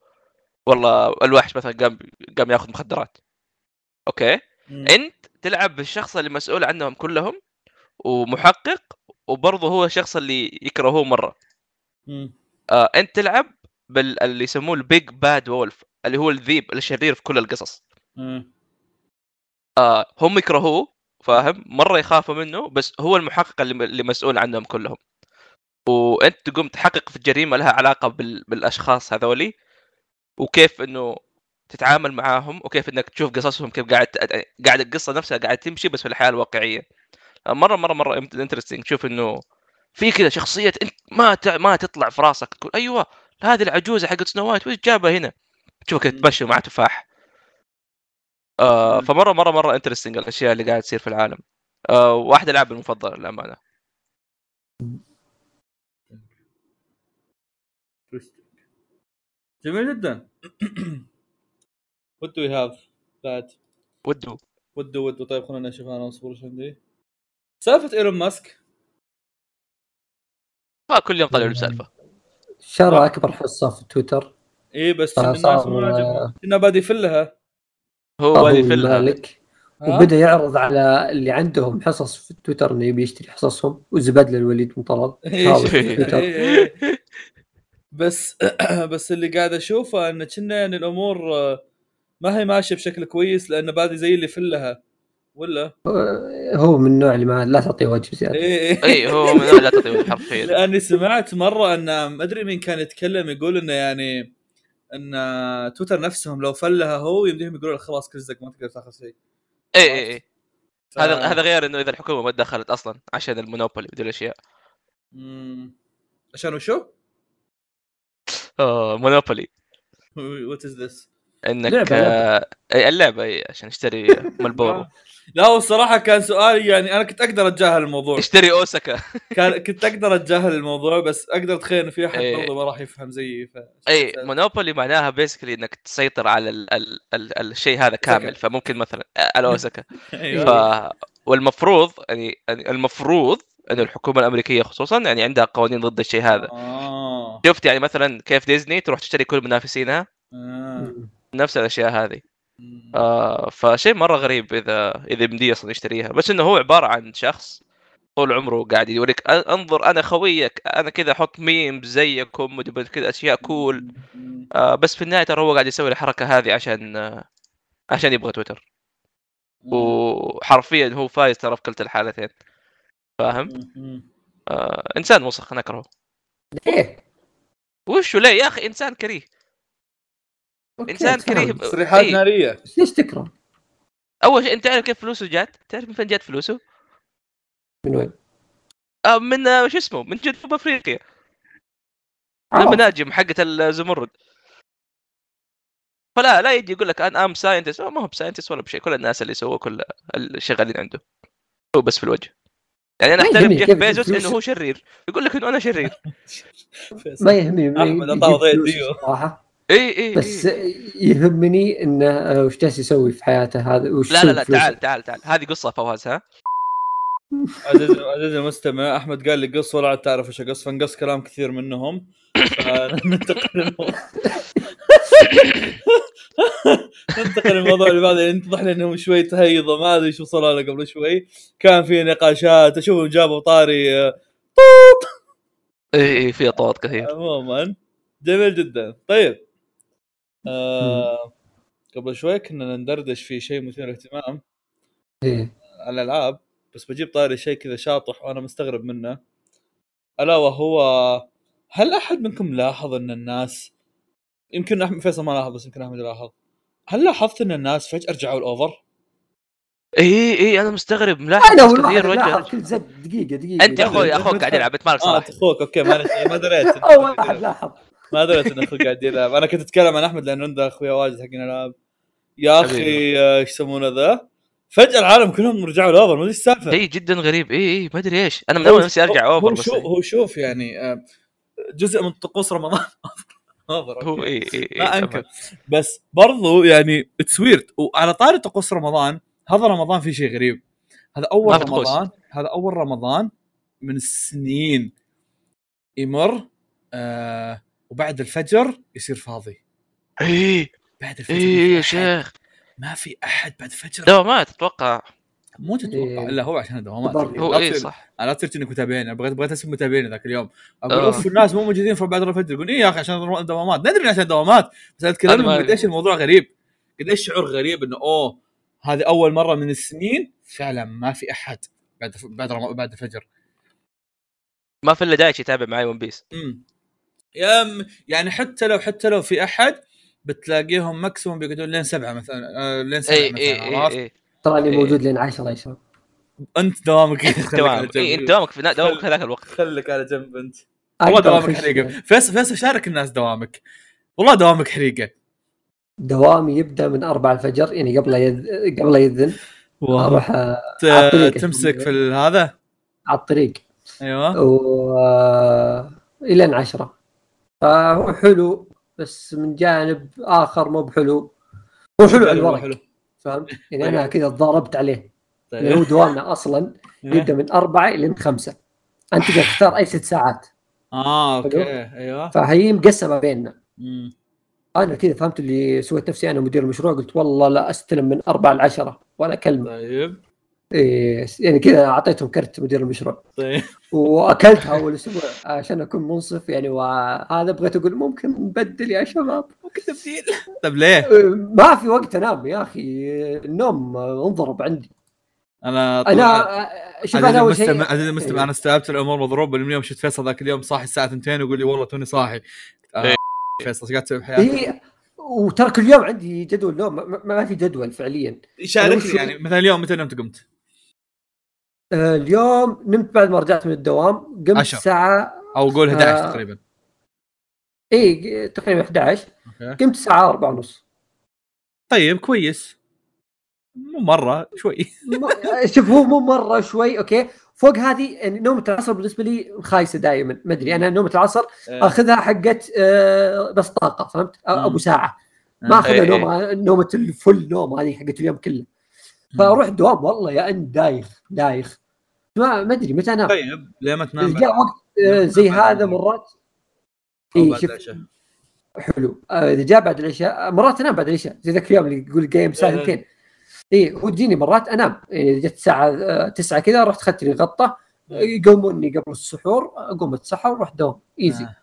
والله الوحش مثلا قام قام ياخذ مخدرات. okay مم. أنت تلعب بالشخص اللي مسؤول عنهم كلهم ومحقق وبرضه هو الشخص اللي يكرهوه مرة مم. آه أنت تلعب بال اللي يسموه ال Big Bad Wolf اللي هو الذيب الشرير في كل القصص مم. آه هم يكرهوه فاهم مرة يخافوا منه بس هو المحقق اللي, اللي مسؤول عنهم كلهم وأنت تقوم تحقق في الجريمة لها علاقة بال... بالأشخاص هذولي وكيف إنه تتعامل معاهم وكيف إنك تشوف قصصهم كيف قاعد قاعد القصة نفسها قاعد تمشي بس في الحياة الواقعية. مرة مرة مرة interesting تشوف إنه في كذا شخصية أنت ما ت... ما تطلع في راسك تقول أيوه هذه العجوزة حقت Snow White وش جابها هنا؟ تشوفك مم. تمشي مع تفاح. آه فمرة مرة مرة interesting الأشياء اللي قاعد تصير في العالم. آه واحد العاب المفضله للأمانة. جميل جدا. *clears throat* وات دو وي هاف بعد ودو ودو ودو طيب خلينا نشوف أنا اصبر إيش عندي. سالفة إيلون ماسك. ما كل يوم طلعوا له بسالفه شرى أكبر حصة في تويتر. اي بس الناس صار- ما عجبهم كنا بادي يفلها هو هو بادي في ال- المالك ها؟ وبدأ يعرض على اللي عندهم حصص في تويتر إنه يبي يشتري حصصهم. وزبد للوليد بن طلال *laughs* إيه،. إيه، إيه. بس *clears throat* بس اللي قاعد أشوفه إن كنا يعني الأمور آه، ما هي ماشية بشكل كويس لأنه بعد زي اللي فلها ولا؟ هو من النوع اللي ما لا تعطيه وجه زيادة. اي اي إي هو من لا تطيب حرفيا. *laughs* لأني سمعت مرة أن ما ادري مين كان يتكلم يقول إنه يعني أن تويتر نفسهم لو فلها هو يمديهم يقولوا له خلاص كزك ما تقدر تاخذ شيء. إي إي إي. ف- هذا هذا غير إنه إذا الحكومة ما تدخلت أصلا عشان المونوبولي ودي الأشياء. مم. عشان وشو؟ آه مونوبولي. وات از ذس؟ إنك لعبة- آه، اللعبة اي عشان اشتري *laughs* مالبورو لا هو الصراحة كان سؤالي يعني أنا كنت أقدر أتجاهل الموضوع. اشتري أوساكا. *laughs* كان كنت أقدر أتجاهل الموضوع بس أقدر أتخيل انه في أحد إيه. برضه ما راح يفهم زيي ف... اي مونوبولي معناها بيسكلي إنك تسيطر على ال ال ال الشيء هذا كامل. فممكن مثلا آه، على أوساكا. *laughs* ف أيوه والمفروض يعني يعني المفروض انه الحكومة الأمريكية خصوصا يعني عندها قوانين ضد الشيء هذا. آه. شفت يعني مثلا كيف ديزني تروح تشتري كل منافسينها؟ آه. نفس الأشياء هذه. آه فشيء مرة غريب إذا إذا يمدي أصلا يشتريها. بس إنه هو عبارة عن شخص طول عمره قاعد يوريك "أ- أنظر أنا خويك أنا كذا أحط ميم زيكم ودي كذا أشياء كول. آه بس في النهاية ترى هو قاعد يسوي الحركة هذه عشان آه عشان يبغى تويتر. وحرفيا هو فايز ترى في كلتا الحالتين. فاهم؟ آه إنسان وسخ نكرهه. ليه؟ وشو ليه يا أخي إنسان كريه. okay، إنسان. كريه تصريحات إيه. نارية ليش تكره؟ أول شيء أنت تعرف كيف فلوسه جات؟ تعرف من فين جات فلوسه؟ من وين؟ آه من آه، شو اسمه؟ من جنوب أفريقيا. المناجم حقت الزمرد فلا لا يجي يقول لك أنا ام ساينتست ما هو بساينتست ولا بشيء كل الناس اللي سووا كل الشغالين عنده هو بس في الوجه يعني أنا أحترم جيف كيف بيزوس إنه هو شرير يقول لك إنه أنا شرير *laughs* ما يهمني ما أحمد يجيب عطاه وضعية فلوس ديو. صراحة اي اي بس إي. يهمني إنه آه، وش جالس يسوي في حياته هذا؟ وش لا لا لا. تعال تعال تعال. هذه قصة فواز ها؟ عزيز عزيز المستمع أحمد قال لي قص ولا عاد تعرف إيش قص فنقص كلام كثير منهم. فننتقل للموضوع ننتقل للموضوع اللي بعده. يتضح لي انهم شوي تهيضه ما أدري شو صار له قبل شوي. كان في نقاشات اشوفهم جابوا طاري آه، اي اي في اطوات كثير. عموما. جميل جدا. طيب. آه قبل شوي كنا ندردش في شيء مثير للاهتمام. إيه. على الألعاب بس بجيب طاري شيء كذا شاطح وأنا مستغرب منه. ألا وهو هل أحد منكم لاحظ أن الناس يمكن احمد فيصل ما لاحظ بس يمكن أحمد لاحظ. هل لاحظت أن الناس فجأة رجعوا ال Over؟ اي اي أنا مستغرب. ملاحظ أنا والواحد كثير لاحظ. رجع كل زب دقيقة دقيقة. أنت أخوي أخوك قاعد يلعب أنت مالك صلاح انت أخوك أوكي معلش ما دريت. أول واحد لاحظ. ما دريت ان أخوك قاعد يلعب. أنا كنت أتكلم عن أحمد لأنه عنده أخويا واجد حقين ألعاب. يا أخي. آه، إيش يسمونه ذا؟ فجأة العالم كلهم رجعوا ال Over ما أدري إيش السالفة. شيء جدا غريب. إي إي ما أدري إيش. أنا من أول نفسي أرجع Over هو شوف هو شوف يعني آه، جزء من طقوس رمضان. *laughs* Over هو. إي إي ما أنكر. بس برضو يعني it's weird وعلى طاري طقوس رمضان هذا رمضان في شيء غريب. هذا أول. رمضان هذا أول رمضان من السنين. يمر آه وبعد الفجر يصير فاضي. اي بعد الفجر اي ما في إي، يا. شيخ. ما في أحد بعد الفجر. دوامات أتوقع. مو تتوقع. إيه. الا هو عشان دوامات. هو اي صح. أنا لا تصير انك متابعين أنا بغيت بغيت اسم متابعين ذاك اليوم. أقول آه. أوف الناس مو موجودين في بعد الفجر. يقول إيه يا أخي عشان دوامات. ندري عشان دوامات. بس أتكلم ما- قد إيش الموضوع غريب. قد إيش شعور غريب إنه أوه هذه أول مرة من السنين فعلا ما في أحد بعد بعد بعد الفجر. ما في إلا دايتش يتابع معي One Piece. امم yeah يعني حتى لو حتى لو في أحد بتلاقيهم maximum بيقعدون لين سبعة مثلا آه لين سبعة اي مثلا اي اي عرفت؟ اي تراني إيه. موجود لين 10 يا شباب أنت دوامك انت دوامك. في دوامك في ذاك الوقت. خليك على جنب أنت. والله دوامك حريقة. فيصل فيصل شارك الناس دوامك. والله دوامك حريقة. دوامي يبدأ من 4 الفجر يعني قبل يذ... قبل يذن. أروح آه، تمسك في هذا؟ على الطريق. أيوه. و آه، الين 10 فهو حلو بس من جانب آخر مو بحلو. هو حلو على الورق فهمت؟ يعني أنا كذا تضاربت عليه. طيب. اللي هو دوامنا أصلا *laughs* يبدأ من أربعة إلى خمسة. أنت تقدر تختار أي ست ساعات. آه أوكي. أيوه. فهي مقسمه بيننا. مم. أنا كذا فهمت اللي سويت نفسي أنا مدير المشروع قلت والله لا أستلم من أربعة لعشرة ولا كلمة. طيب. إيه يعني كذا أعطيتهم كرت مدير المشروع طيب واكلتها أول أسبوع عشان أكون منصف يعني وهذا بغيت أقول ممكن نبدل يا شباب ممكن تبديل طيب ليه؟ ما في وقت أنام يا أخي النوم انضرب عندي أنا أنا شوف أنا أول شيء عزيزي المستمع إيه. أنا استوعبت الأمور مضروبة من يوم شفت فيصل ذاك اليوم صاحي الساعة 2 ويقول لي والله توني صاحي آه إيه. فيصل إيش قاعد تسوي بحياتك؟ إيه وترى كل يوم عندي جدول نوم ما, ما- ما في جدول فعليا شاركني وش- يعني مثلا اليوم متى نمت قمت؟ آه، اليوم نمت بعد ما رجعت من الدوام قمت. الساعة أو قول 11 آه. تقريبا. إي تقريبا 11 أوكي. قمت الساعة 4 ونص. طيب كويس. مو مرة شوي. *laughs* شوف هو مو مرة شوي أوكي. فوق هذه يعني نومة العصر بالنسبة لي خايسة دائما. ما أدري أنا نومة العصر أخذها حقت آه، بس طاقة فهمت؟ أبو ساعة. ما أخذها إيه، نوم نومة الفل نوم هذه حقت اليوم كله. فاروح الدوام والله يا أن دايخ دايخ. ما ما أدري متى انام طيب ليه ما تنام جاء وقت آه، زي هذا. مرات اي بعد شوف العشاء؟ حلو آه، إذا جاء بعد العشاء آه، مرات أنام بعد العشاء زي ذاك اليوم اللي يقول جيم الساعة إيه. 2 اي هو تجيني مرات أنام إذا جت الساعة 9 كذا رحت اخذت لي غطه يقوموني قبل السحور أقوم أتسحر وأروح دوام easy آه.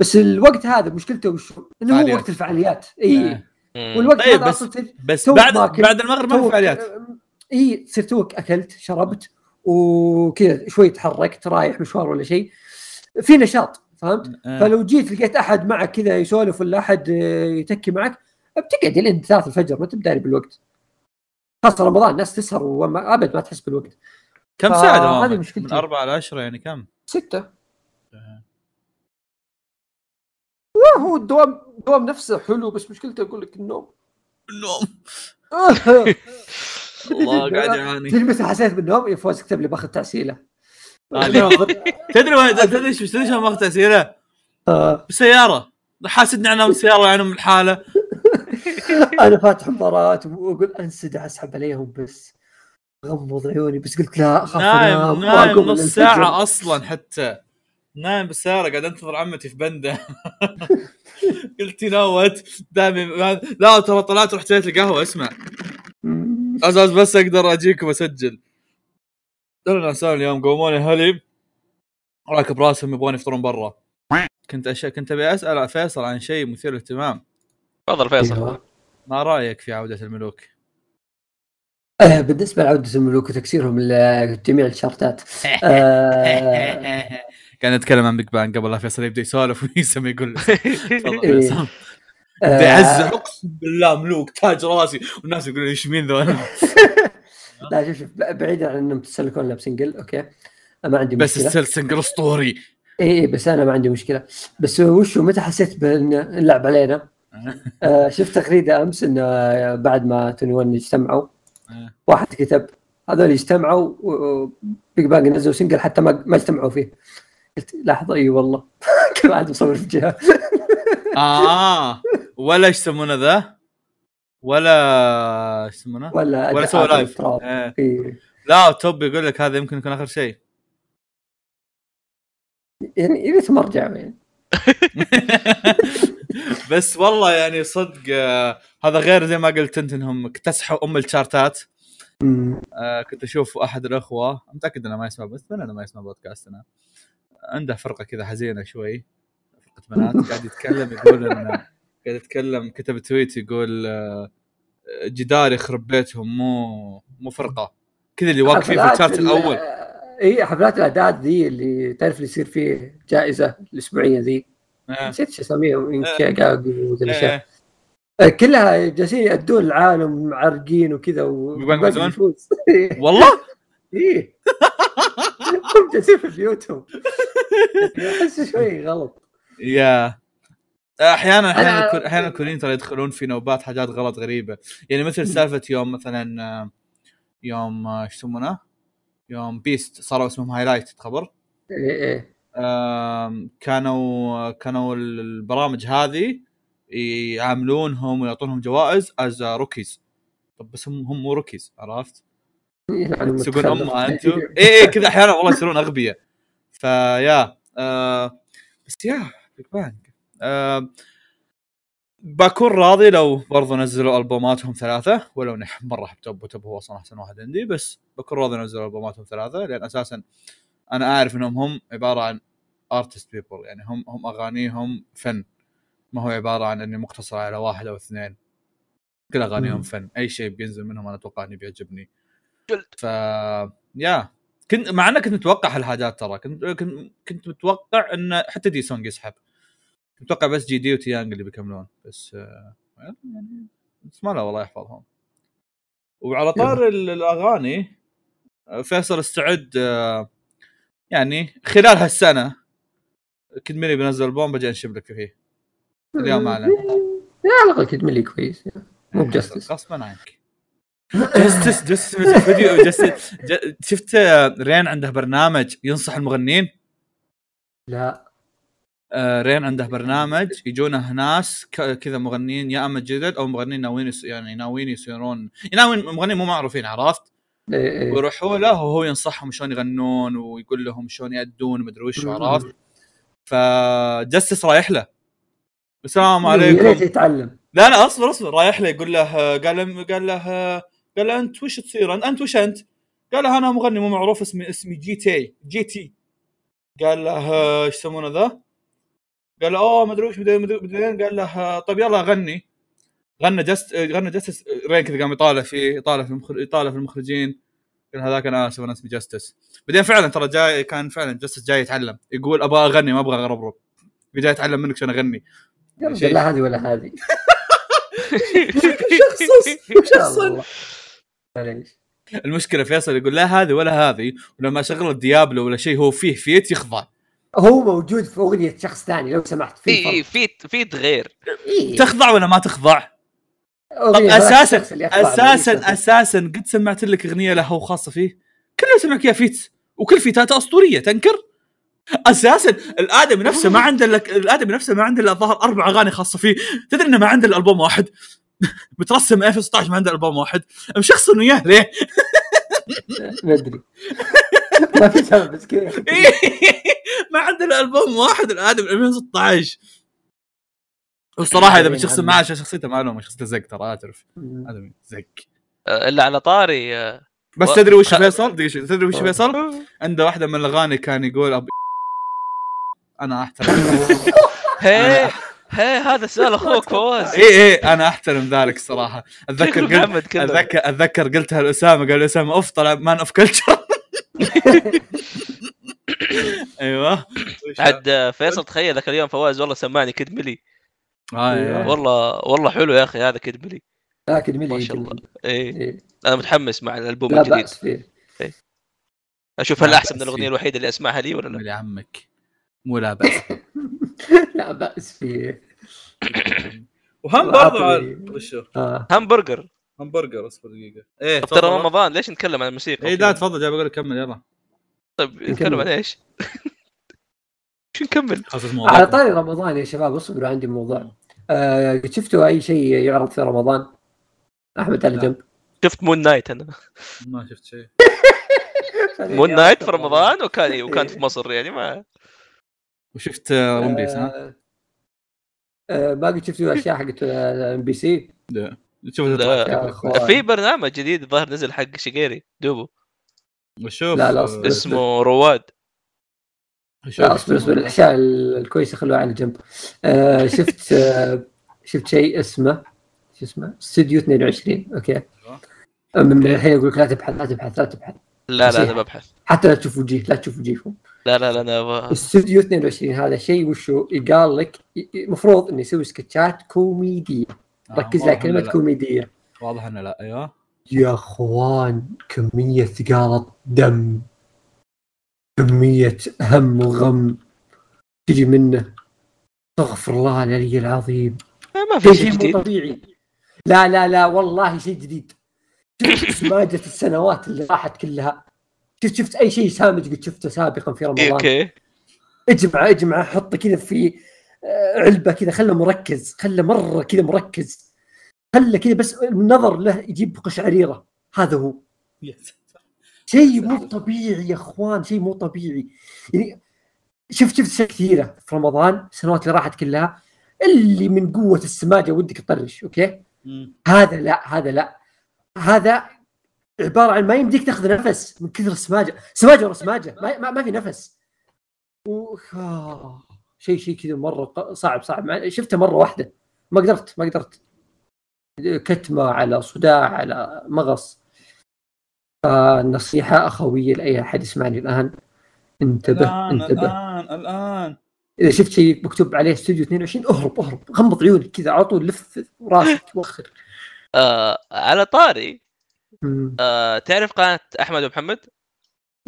بس الوقت هذا مشكلته وش هو؟ إنه هو. وقت الفعاليات اي آه. والوقت طيب، هذا بس- أصلا بس بعد ماكل. بعد المغرب ما في فعاليات اي تصير توك أكلت شربت وكذا شوي تحركت رايح مشوار ولا شيء في نشاط فهمت؟ آه. فلو جيت لقيت أحد معك كذا يسولف ولا أحد آه، يتكي معك بتقعد لين 3 الفجر ما انت بداري بالوقت خاصه رمضان الناس تسهر وما أبد ما تحس بالوقت كم ساعة هذه؟ مشكلتي. من 4 ل 10 يعني كم؟ ستة آه. هو الدوام الدوام نفسه حلو بس مشكلته أقول لك النوم النوم *laughs* *laughs* الله *laughs* قاعد يعاني تدري متى حسيت بالنوم؟ يا فوز كتب لي باخذ تعسيله آه، *laughs* *laughs* تدري وين تدري إيش تدري شلون ماخذ تاثيره؟ آه، بالسيارة حاسدني أنا بالسياره يعني من الحاله أنا فاتح مباراة وأقول انسدح أسحب عليهم بس غمض عيوني بس قلت لا أخاف نايم نايم نص ساعة. أصلا حتى نايم بالسيارة قاعد أنتظر عمتي في بنده قلت ينوت دامي لا ترى طلعت رحت جيت القهوة اسمع. أساس بس أقدر أجيكم أسجل. أنا انسان اليوم قوموني هلي راكب راسهم يبغون يفطرون برا. كنت أش... كنت أبي أسأل فيصل عن شيء مثير للاهتمام. تفضل فيصل. أيوة. ما رأيك في عودة الملوك؟ آه، بالنسبة لعودة الملوك وتكسيرهم لجميع الشارتات *laughs* آه، كان نتكلم عن Big Bang قبل لا فيصل يبدأ يسولف ويسمي يقول *laughs* تفضل. فيصل. آه، بيعزع اقسم بالله ملوك تاج راسي والناس يقولون إيش مين ذول *laughs* لا شوف شوف بعيدا عن إنهم تسلكون لأبو single أوكي؟ ما عندي بس مشكلة. ال single أسطوري. إي إي، بس أنا ما عندي مشكلة. بس وشو متى حسيت بإن انلعب علينا؟ *laughs* آه شفت تغريده أمس إنه آه، بعد ما 2NE1 اجتمعوا آه. واحد كتب هذول اجتمعوا Big Bang نزلوا single حتى ما ما اجتمعوا فيه. قلت لحظة إي والله. *laughs* كل واحد مصور في جهه آه ولا إيش يسمونه ذا؟ ولا إيش يسمونه؟ ولا ولا سوى live تراب. آه. إي. لا T.O.P يقول لك هذا يمكن يكون آخر شيء. يعني إذا مرجع يعني *laughs* بس والله يعني صدق آه هذا غير زي ما قلت أنت إنهم اكتسحوا أم الشارتات. آه كنت أشوف أحد الأخوة متأكد إنه ما يسمع بس انه ما يسمع بودكاستنا عنده فرقة كذا حزينة شوي. فرقه بنات قاعد يتكلم يقول ان قاعد يتكلم كتب تويت يقول آه جدار يخرب بيتهم مو مو فرقة. كذا اللي واقفين في الشارت ال- الأول. إي حفلات الأعداد ذي اللي تعرف اللي يصير فيه جائزة الأسبوعية ذي. آه. نسيت شو أسميهم وذي الأشياء. آه. كلها جالسين يأدون العالم معرقين وكذا و Big Bang باقي يفوزون؟ يفوز. والله؟ إيه *laughs* هم جالسين في بيوتهم. *laughs* احس شوي غلط. yeah أحيانا أحيانا أحيانا الكوريين ترى يدخلون في نوبات حاجات غلط غريبة يعني مثل سالفة يوم مثلا يوم إيش يسمونه؟ يوم BEAST صاروا اسمهم Highlight تخبر؟ إيه إيه كانوا كانوا البرامج هذه يعاملونهم ويعطونهم جوائز as rookies طب بس هم هم مو rookies عرفت؟ تسوقون متخلف. امها أنتم *laughs* اي اي كذا أحيانا والله يصيرون أغبياء ف yeah آه بس yeah Big Bang آه بكون راضي لو برضو نزلوا ألبوماتهم ثلاثة ولو اني مرة احب T.O.P و T.O.P هو أصلا أحسن واحد عندي بس بكون راضي نزلوا ألبوماتهم ثلاثة لأن أساسا أنا أعرف إنهم هم عبارة عن artist people يعني هم هم اغانيهم فن. ما هو عبارة عن إني مقتصر على واحد أو اثنين. كل أغانيهم مم. فن. أي شيء بينزل منهم أنا أتوقع انه بيعجبني. جلد. ف yeah. كنت مع اني كنت متوقع هالحاجات ترى. كنت كنت كنت متوقع إن حتى Daesung يسحب. متوقع بس GD و Taeyang اللي بيكملون بس آه، يعني بس ما لا والله يحفظهم. وعلى طاري ال- الأغاني آه، فيصل استعد آه، يعني خلال هالسنة Kid Milli بينزل البوم بجي انشب لك فيه. اليوم اعلن لا على الأقل Kid Milli كويس مو ب JUSTHIS غصبا عنك. JUSTHIS JUSTHIS فيديو JUSTHIS شفت Rain عنده برنامج ينصح المغنيين؟ لا. آه، Rain عنده برنامج يجونه ناس كذا مغنيين يا أما جدد أو مغنيين ناويين يعني ناويين يصيرون ناويين مغنيين مو معروفين عرفت؟ إيه، إيه. ويروحوا له وهو ينصحهم شلون يغنون ويقول لهم شلون يأدون ومدري وش عرفت؟ فجستس رايح له. السلام يا ريت عليكم. يتعلم. لا لا اصبر اصبر. رايح له يقول له قال له قال له قال له أنت وش تصير؟ أنت وش أنت؟ قال له أنا مغني مو معروف اسمي اسمي جي تي جي تي. قال له إيش يسمونه ذا؟ قال اوه مدري وش مدري قال له طيب يلا غني. غنى جست غنى جستس رين كذا قام يطالع فيه يطالع في المخرج يطالع في المخرجين. قال هذاك أنا آسف أنا اسمي جستس. بعدين فعلا ترى جاي كان فعلا جستس جاي يتعلم. يقول أبغى أغني ما أبغى اغربرب جاي اتعلم منك شلون أغني. لا هذه ولا هذه. *laughs* شخص. معليش. المشكلة فيصل يقول لا هذه ولا هذه ولما أشغل الديابلو ولا شيء هو فيه فيت يخضع. هو موجود في أغنية شخص ثاني لو سمحت في في فرق. في في تغير إيه. تخضع ولا ما تخضع؟ طب أساسا أساسا. أساسا قد سمعت لك أغنية له وخاصة فيه كلها سمعك اياها فيت وكل فيتاته أسطورية تنكر؟ أساسا الآدمي نفسه ما عنده لك الآدمي نفسه ما عنده إلا الظاهر أربع أغاني خاصة فيه تدري إنه ما عنده إلا ألبوم واحد *laughs* مترسم 2016 ما عنده ألبوم واحد مشخصن وياه ليه؟ ما أدري *laughs* ما في سبب بس كذا. *laughs* ما عنده الا ألبوم واحد الادمي 2016 والصراحة إذا بتشخصن معاه عشان شخصيته معلومه شخصيته زق ترى اعترف ادمي زق. آه، إلا على طاري آه، بس و- تدري وش فيصل؟ تدري وش فيصل؟ عنده واحدة من الأغاني كان يقول أب... *laughs* أنا أحترم. *laughs* هي هي هذا سؤال أخوك فواز. اي اي أنا أحترم ذلك الصراحه أتذكر قلت اتذكر أتذكر قلتها لأسامة قال اسامه أوف طلع man of culture أيوه. عاد فيصل تخيل ذاك اليوم فواز والله سمعني Kid Milli آه، إيه. والله والله حلو يا أخي هذا Kid Milli لكن ملي ما شاء الله. إيه. إيه. أنا متحمس مع الألبوم لا الجديد. بأس فيه أشوف هل لا أحسن من بأس الأغنية فيه. الوحيدة اللي أسمعها لي ولا لا؟ يا عمك. مو لا بأس. *laughs* لا بأس فيه وهم. على- وشو؟ آه. همبرجر همبرجر اصبر دقيقة. إيه طب ترى رمضان ليش نتكلم عن الموسيقى إيه لا تفضل جاي بقول لك كمل يلا. طيب نتكلم عن إيش؟ *laughs* شو نكمل؟ على طاري رمضان يا شباب اصبروا عندي موضوع. آه شفتوا أي شيء يعرض في رمضان؟ أحمد على. جنب. شفت Moon Knight أنا. ما شفت شيء. *laughs* Moon Knight في رمضان؟ وكان *laughs* وكان في مصر يعني ما وشفت One Piece ها؟ آه، آه، باقي شفتوا أشياء حقت MBC لا. شوف في برنامج جديد الظاهر نزل حق شيجيري دوبو. وشوف لا، لا، أصبر. اسمه رواد. شوف لا أصبر أصبر. الأشياء الكويسة خلوها على جنب آه *laughs* شفت آه شفت شيء اسمه؟ شو اسمه؟ استوديو 22 okay. من الحين أقول لك لا تبحث لا تبحث لا تبحث. لا لا. أنا ببحث. حتى لا تشوف وجيه لا تشوف وجيههم لا لا لا أنا. استوديو 22 هذا شيء وشو يقال لك المفروض إنه يسوي سكتشات كوميدية. ركز واضح على لا. كوميديه واضح إنه لا أيوه. يا أخوان كمية ثقالة دم. كمية هم وغم. تجي منه. استغفر الله العلي العظيم. ما شيء في شيء مو جديد. طبيعي. لا لا لا والله شيء جديد. شفت *laughs* سماجة السنوات اللي راحت كلها. شفت شفت أي شيء سامج؟ قد شفته سابقا في إيه، رمضان. أوكي. اجمع اجمع حطه كذا في آه، علبة كذا خله مركز خله مرة كذا مركز. خله كذا بس النظر له يجيب قشعريرة. هذا هو. شيء *laughs* مو طبيعي يا أخوان شيء مو طبيعي. يعني شفت شفت اشياء كثيرة في رمضان السنوات اللي راحت كلها اللي من قوة السماجه ودك تطرش أوكي؟ مم. هذا لا هذا لا. هذا عبارة عن ما يمديك تاخذ نفس من كثر السماجة. سماجة ورا سماجة ما, ما, ما في نفس. و... شيء شيء كذا مرة صعب صعب. شفته مرة واحدة. ما قدرت ما قدرت. كتمة على صداع على مغص. فالنصيحة اخويه لأي أحد يسمعني الآن انتبه الآن انتبه. الآن الآن. إذا شفت شيء مكتوب عليه استوديو 22 اهرب اهرب. غمض عيونك كذا على طول لف راسك وخر آه على طاري. آه تعرف قناة أحمد ومحمد؟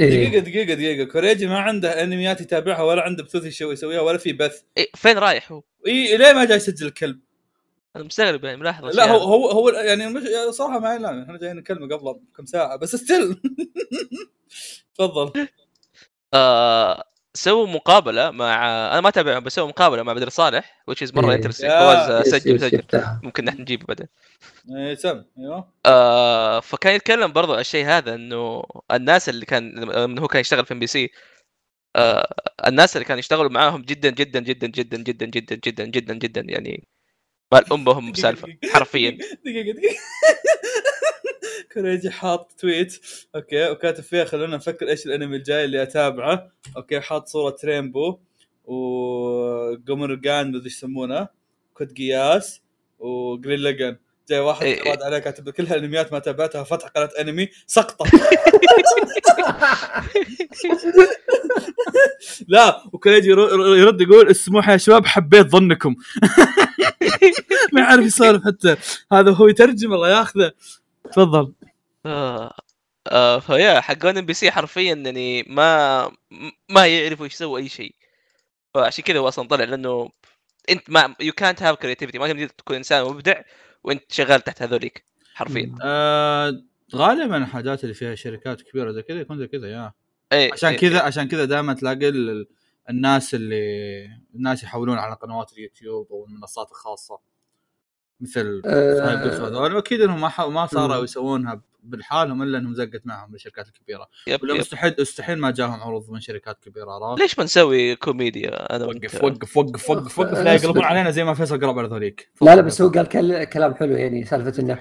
إيه. دقيقة دقيقة دقيقة كوريجي ما عنده انميات يتابعها ولا عنده بثوث يسوي يسويها ولا في بث إيه فين رايح هو؟ اي ليه ما جاي يسجل الكلب؟ أنا مستغرب يعني ملاحظ لا. هو هو هو يعني مش صراحة ما لا إحنا جايين نكلمه قبل كم ساعة بس still *laughs* تفضل آه سووا مقابلة مع أنا ما أتابعهم بس سووا مقابلة مع بدر صالح which is مرة إيه. interesting yeah. فواز سجل سجل. ممكن نحن نجيبه بعدين إيه سم أيوه آه فكان يتكلم برضو على الشيء هذا إنه الناس اللي كان لما هو كان يشتغل في MBC آه الناس اللي كانوا يشتغلوا معاهم جدا جدا جدا جدا جدا جدا جدا جدا جدا يعني ما أمهم سالفه حرفيا *laughs* دقيقة دقيقة كوريجي حاط تويت. أوكي وكاتب فيها خلونا نفكر إيش الأنمي الجاي اللي أتابعه. أوكي حاط صورة رينبو وقمرقان مدري إيش يسمونه. كود قياس وجرين لجن جاي واحد إيه. راد عليه كاتب كل هالانميات ما تابعتها فتح قناة أنمي سقطة. *laughs* لا وكوريجي ير- يرد يقول اسموها يا شباب حبيت ظنكم. *laughs* ما يعرف يسولف حتى. هذا هو يترجم الله ياخذه. تفضل. آه آه ف yeah حقون MBC حرفيا يعني ما ما يعرفوا إيش يسووا أي شيء. فعشان كذا هو أصلا طلع لأنه أنت ما يو كانت هاف كريتيفيتي ما تقدر تكون إنسان مبدع وأنت شغال تحت هذوليك حرفيا. آه غالبا الحاجات اللي فيها شركات كبيرة زي كذا يكون زي كذا yeah. إيه عشان إيه، كذا عشان كذا دائما تلاقي ال- الناس اللي الناس يحولون على قنوات اليوتيوب أو المنصات الخاصة. مثل سايبرس وهذول أكيد إنهم ما ما صاروا. يسوونها بالحالهم إلا إنهم زقت معهم الشركات الكبيره yep ولا yep. مستحيل مستحيل ما جاهم عروض من شركات كبيرة عرفت؟ ليش ما نسوي كوميديا؟ أنا وقف وقف وقف وقف وقف. لا يقلبون علينا زي ما فيصل قلب على ذوليك. لا لا بس هو قال كل- كلام حلو يعني سالفة إنه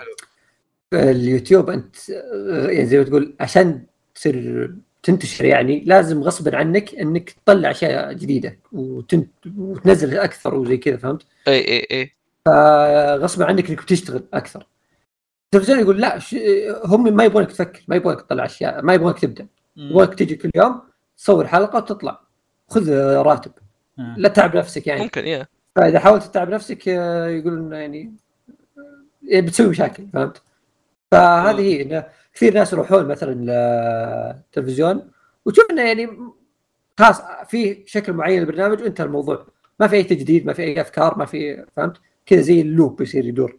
اليوتيوب أنت يعني زي ما تقول عشان تصير تنتشر يعني لازم غصبا عنك إنك تطلع أشياء جديدة وتنت وتنزل أكثر وزي كذا فهمت؟ اي اي اي فغصبا عنك إنك بتشتغل أكثر. التلفزيون يقول لا ش... هم ما يبغونك تفكر ما يبغونك تطلع أشياء ما يبغونك تبدأ يبغونك تجي كل يوم تصور حلقة وتطلع خذ راتب آه. لا تعب نفسك يعني ممكن يا فإذا حاولت تتعب نفسك آه، يقولون يعني آه، بتسوي مشاكل فهمت؟ فهذه هي إنه كثير ناس يروحون مثلا للتلفزيون وتشوف إنه يعني خلاص في شكل معين للبرنامج وانتهى الموضوع ما في أي تجديد ما في أي أفكار ما في فهمت؟ كذا زي اللوب يصير يدور.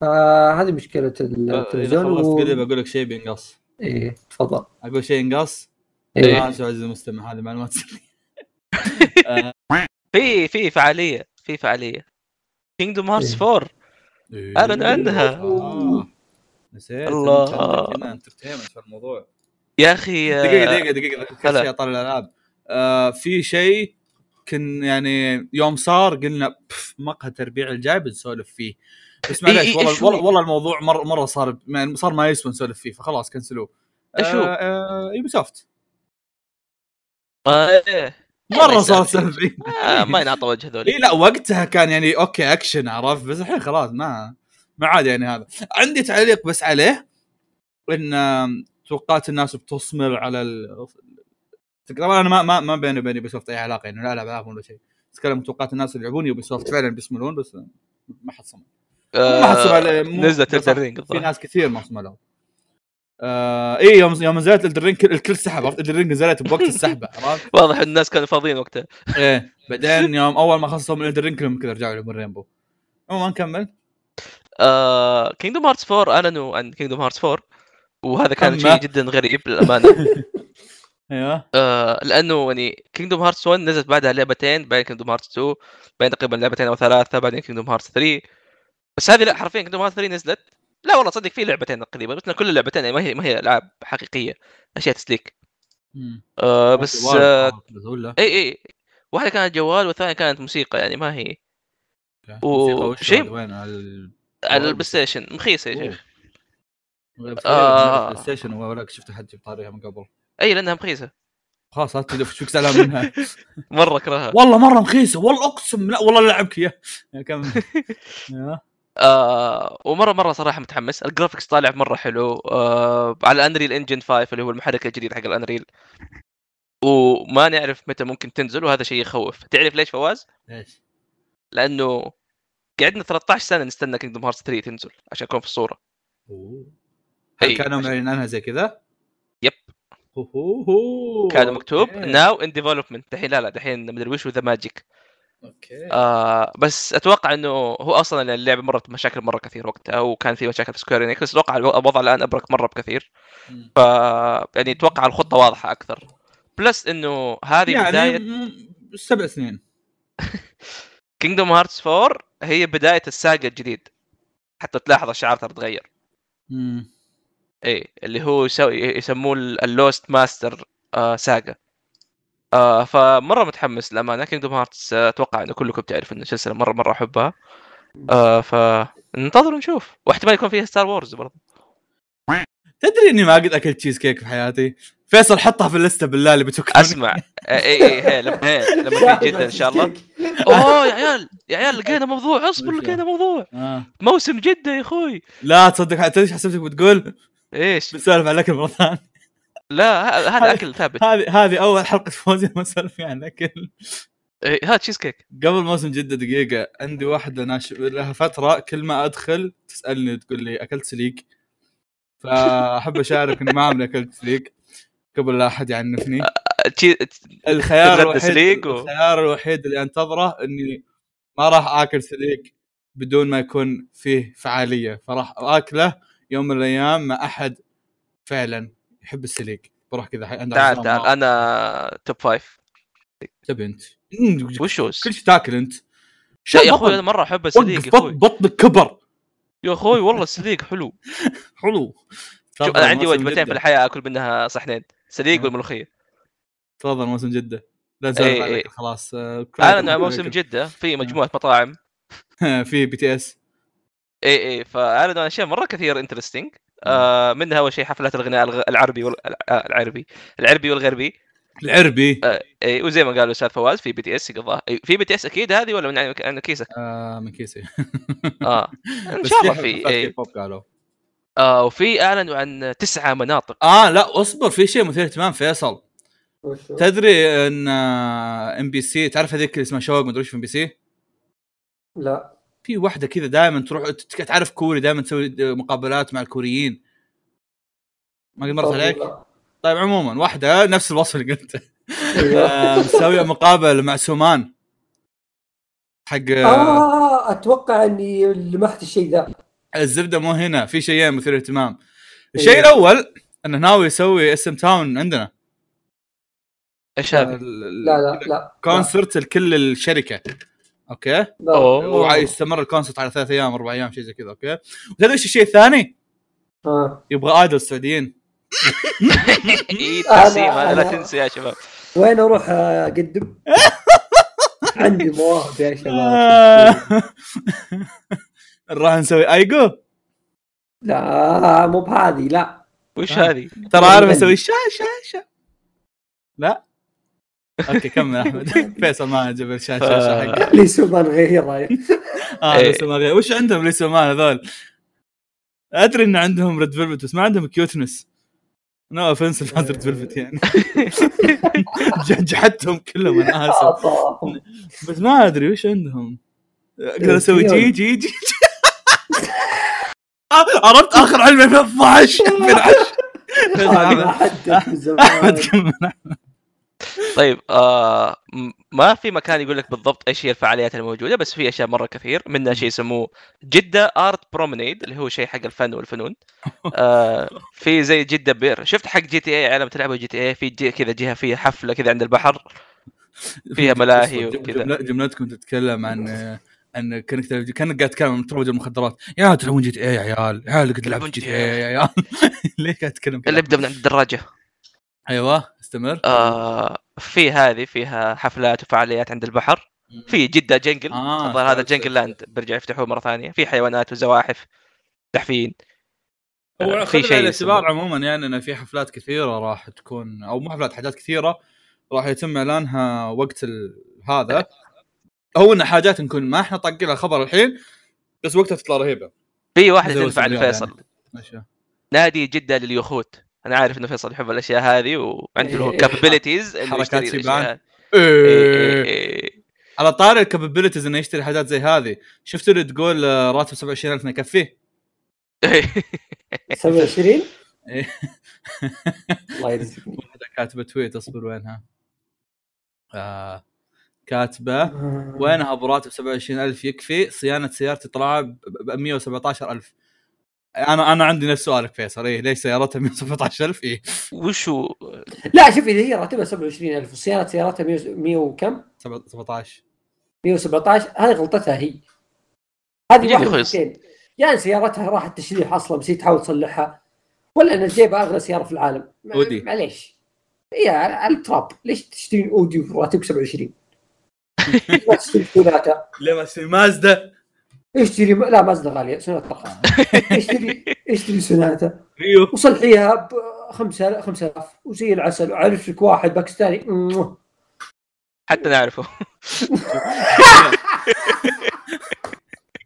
فهذه مشكلة إذا التلفزيون خلصت و... كذا بقول لك شيء بينقص. إيه تفضل. أقول شيء ينقص؟ اسف عزيزي المستمع هذه معلومات *laughs* آه، في في فعالية في فعالية. Kingdom Hearts إيه. 4 أعلن عنها. آه. نسيت الله. كنا entertainment في الموضوع. يا أخي آه، دقيقة دقيقة دقيقه هلا. شيء طال الألعاب. آه في شيء كن يعني يوم صار قلنا مقهى تربيع الجاي بنسولف فيه بس إيه، معليش إيه، والله إيش هو؟ والله, والله الموضوع مره مرة صار يعني صار ما يسوى نسولف فيه فخلاص كنسلوه إيش هو؟ Ubisoft آه، إيه. مرة يستاهل صار شيء. سلبي آه، ما ينعطى وجه هذول اي لا وقتها كان يعني okay action عرفت بس الحين خلاص ما ما عاد يعني هذا عندي تعليق بس عليه إن توقعت الناس بتصمل على ال... طبعا أنا ما ما ما بيني وبين Ubisoft أي علاقة يعني لا ألعب ألعاب ولا شيء. أتكلم توقعات الناس اللي يلعبون Ubisoft فعلا بيصملون بس ما حد صمل. ما حد آه، مو- نزلت صح، الرينج في ناس كثير ما صملوا آه اي يوم يوم نزلت ال drink الكل سحب عرفت؟ ال drink نزلت بوقت السحبة *laughs* عرفت؟ واضح الناس كانوا فاضيين وقتها. إيه بعدين *laughs* يوم أول ما خلصوا من ال drink كلهم كذا رجعوا يلعبون Rainbow عموما نكمل Kingdom Hearts 4 أعلنوا عن Kingdom Hearts 4 وهذا كان. شيء جدا غريب للأمانة. *laughs* أيوه. آه لأنه يعني Kingdom Hearts 1 نزلت بعدها لعبتين بعدين Kingdom Hearts 2 بعدين تقريبا لعبتين أو ثلاثة بعدين Kingdom Hearts 3 بس هذه لا حرفيا Kingdom Hearts 3 نزلت. لا والله صدق في لعبتين تقريبا بس كل اللعبتين يعني ما هي ما هي العاب حقيقية أشياء تسليك. آه بس آه إي إي. واحدة كانت جوال والثانية كانت موسيقى يعني ما هي. و- وش شيء- هذا؟ وين؟ على ال- على ال PlayStation مخيسة يا. شيخ. آه. آه. بلاي ستيشن ولا شفت حد يجيب طاريها من قبل. أي لأنها مخيسه خلاص لا تدف شو زعلان منها. *laughs* مرة اكرهها والله مرة رخيصة. والله أقسم لا والله لعبك اياه يا كم. *laughs* يا. آه ومرة مرة صراحة متحمس. ال graphics طالع مرة حلو. آه على Unreal Engine 5 اللي هو المحرك الجديد حق ال Unreal. وما نعرف متى ممكن تنزل وهذا شيء يخوف. تعرف ليش فواز؟ إيش؟ لأنه قعدنا 13 سنة نستنى Kingdom Hearts 3 تنزل عشان يكون في الصورة. أوه. هل أي، كانوا عشان- معلنين عنها زي كذا؟ كان مكتوب. now in development دحين لا لا دحين مدري وش ذا magic أوكي. آه بس أتوقع إنه هو أصلا اللعبه مرت مشاكل مرة كثير وقتها وكان في مشاكل في Square Enix بس أتوقع الوضع الآن أبرك مرة بكثير. ف يعني أتوقع الخطة واضحة أكثر. plus إنه هذه يعني بداية سبع سنين. Kingdom Hearts 4 هي بداية الساقا الجديد. حتى تلاحظ الشعار ترى تغير. اي اللي هو يسوي يسموه ال Lost Master آه saga آه فمرة متحمس للأمانة. Kingdom Hearts آه، أتوقع إنه كلكم تعرفوا إنه سلسلة مرة مرة أحبها. آه فننتظر ونشوف. واحتمال يكون فيها Star Wars برضه تدري إني ما قد أكلت تشيز كيك في حياتي؟ فيصل حطها في اللستة بالله اللي بتوكلني أسمع. اي اي اي لما إيه، لما تجي *laughs* جده إن شاء الله. أوه يا عيال يا عيال لقينا موضوع. اصبر لقينا موضوع. آه. موسم جدة يا أخوي. لا تصدق تدري حسبتك بتقول؟ إيش؟ بنسولف عن الأكل مرة ثانية. لا هذا أكل ثابت. هذه هذه أول حلقة فوزي ما نسولف فيها عن الأكل. إيه، هذا تشيز كيك قبل موسم جدة دقيقة عندي واحدة ناش... لها فترة كل ما أدخل تسألني تقول لي أكلت سليك فأحب أشارك إني ما عمري أكلت سليك قبل لا أحد يعنفني. الخيار الوحيد و- الخيار الوحيد اللي أنتظره إني ما راح آكل سليك بدون ما يكون فيه فعالية. فراح آكله يوم من الأيام مع أحد فعلا يحب السليك بروح كذا عنده تعال تعال. أنا توب فايف تبي أنت. مم، وش هو؟ كل شيء تاكل أنت. لا يا أخوي أنا مرة أحب السليق بطنك كبر. يا أخوي والله السليق حلو. *laughs* حلو. أنا عندي وجبتين في. الحياة أكل منها صحنين. سليق آه. والملوخية. تفضل موسم جدة. لا نسولف إي عليك إي. خلاص آه،. عن موسم جدة في مجموعة مطاعم. *laughs* في بي تي إس. اي اي فاعلنوا عن أشياء مرة كثير interesting آه منها أول شيء حفلات الغناء الغ- العربي وال... آه، العربي. العربي والغربي. العربي؟ آه اي وزي ما قال الأستاذ فواز في BTS قضاها في BTS أكيد هذه ولا من عن- عن كيسك آه من كيسي آه. *laughs* إن شاء الله في اي قالوا؟ آه وفي اعلنوا عن تسعة مناطق. آه لا أصبر في شيء مثير اهتمام فيصل. تدري إن MBC تعرف هذيك اللي اسمها شوق مدري إيش في MBC لا. في واحدة كذا دائما تروح ت- تعرف كوري دائما تسوي مقابلات مع الكوريين. ما قد مرت عليك؟ طيب عموما واحدة نفس الوصف اللي قلته. أيوه. *laughs* آه، مسويه مقابلة مع سومان. حق آه. آه أتوقع إني لمحت الشيء ذا. الزبدة مو هنا في شيئين مثير اهتمام. الشيء أيوه. الأول إنه ناوي يسوي SM Town عندنا. إيش هذا؟ لا لا لا concert لكل الشركة. أوكي. ويستمر ال concert على ثلاث أيام أربع أيام شيء زي كذا أوكي وتدري إيش الشيء الثاني؟ آه. يبغى idol السعوديين اي أنا- تقسيم هذا لا تنسوا يا شباب وين أروح أقدم؟ *laughs* عندي مواهب يا شباب *laughs* نروح نسوي ايجو لا مو بهذه لا وش آه. هذه؟ ترى عارف أسوي شا شا شا لا أوكي كمل أحمد. *laughs* *laughs* فيصل ما عجب الشاشة حقه. *laughs* لي سوبر غيره آه إيه. لسه ما غير. وش عندهم لسه ما هذول؟ أدري إن عندهم ريد فيلفت بس ما عندهم كيوتنس نو اوفنس لفاز ريد فيلفت يعني. جحدتهم كلهم أنا آسف. بس ما أدري وش عندهم. أقدر أسوي جي جي جي عرفت آخر علمي 2012 هذا 2010 حدث من أحمد كمل طيب آه ما في مكان يقول لك بالضبط إيش هي الفعاليات الموجودة بس في أشياء مرة كثير منها شيء يسموه جدة آرت برومنيد اللي هو شيء حق الفن والفنون. آه في زي جدة بير. شفت حق جي تي اي عالم تلعبوا جي تي اي في جي كذا جهة فيها حفلة كذا عند البحر *laughs* فيها ملاهي وكذا. جملتكم تتكلم عن عن كأنك كأنك قاعد تتكلم عن تروج المخدرات. يا تلعبون GTA يا عيال؟ يا عيال لعبت GTA يا عيال؟ *laughs* ليه قاعد تتكلم؟ اللي يبدأ من عند الدراجة. أيوه استمر. آه في هذه فيها حفلات وفعاليات عند البحر. في Jeddah Jungle. آه، الظاهر هذا Jungle. Land. بيرجع يفتحوه مرة ثانية. في حيوانات وزواحف دحفين هو آه، في شيء الاعتبار عموما يعني انه في حفلات كثيرة راح تكون أو مو حفلات حاجات كثيرة راح يتم إعلانها وقت ال... هذا. هو إن حاجات نكون ما إحنا طاقين لها خبر الحين بس وقتها تطلع رهيبة. في واحدة تنفع لفيصل. يعني. نادي جدة لليخوت. أنا عارف إنه فيصل يحب الأشياء هذه وعنده له إيه، capabilities حركات شيبان. إيه، إيه. على طاري ال capabilities إنه يشتري حاجات زي هذه. شفتوا اللي تقول آه، راتب 27000 ما يكفيه 27 إيه. الله يرزقني. واحدة كاتبة تويت أصبر وينها؟ آه كاتبة وينها براتب 27000 يكفي؟ صيانة سيارتي طلع ب 117000 أنا أنا عندي نفس سؤالك فيصل. إيه ليش سيارتها 117000 إيه. وشو لا شوف إذا هي راتبها 27000 وصيانه سيارتها 100 100 وكم؟ 17 117 هذه غلطتها هي. هذه يا يعني سيارتها راحت تشليح أصلا بس هي تحاول تصلحها. ولا إن جايبها أغلى سيارة في العالم. أودي. معليش. هي على على التراب. ليش تشتري أودي وراتبك 27 *laughs* ليش ما تشتري ليه ما تشتري مازدا؟ اشتري لا مازدا غاليه سوناتا رخيصه اشتري اشتري سوناتا ريو وصلحيها ب 5000 5000 وزي العسل وعرف لك واحد باكستاني. حتى نعرفه.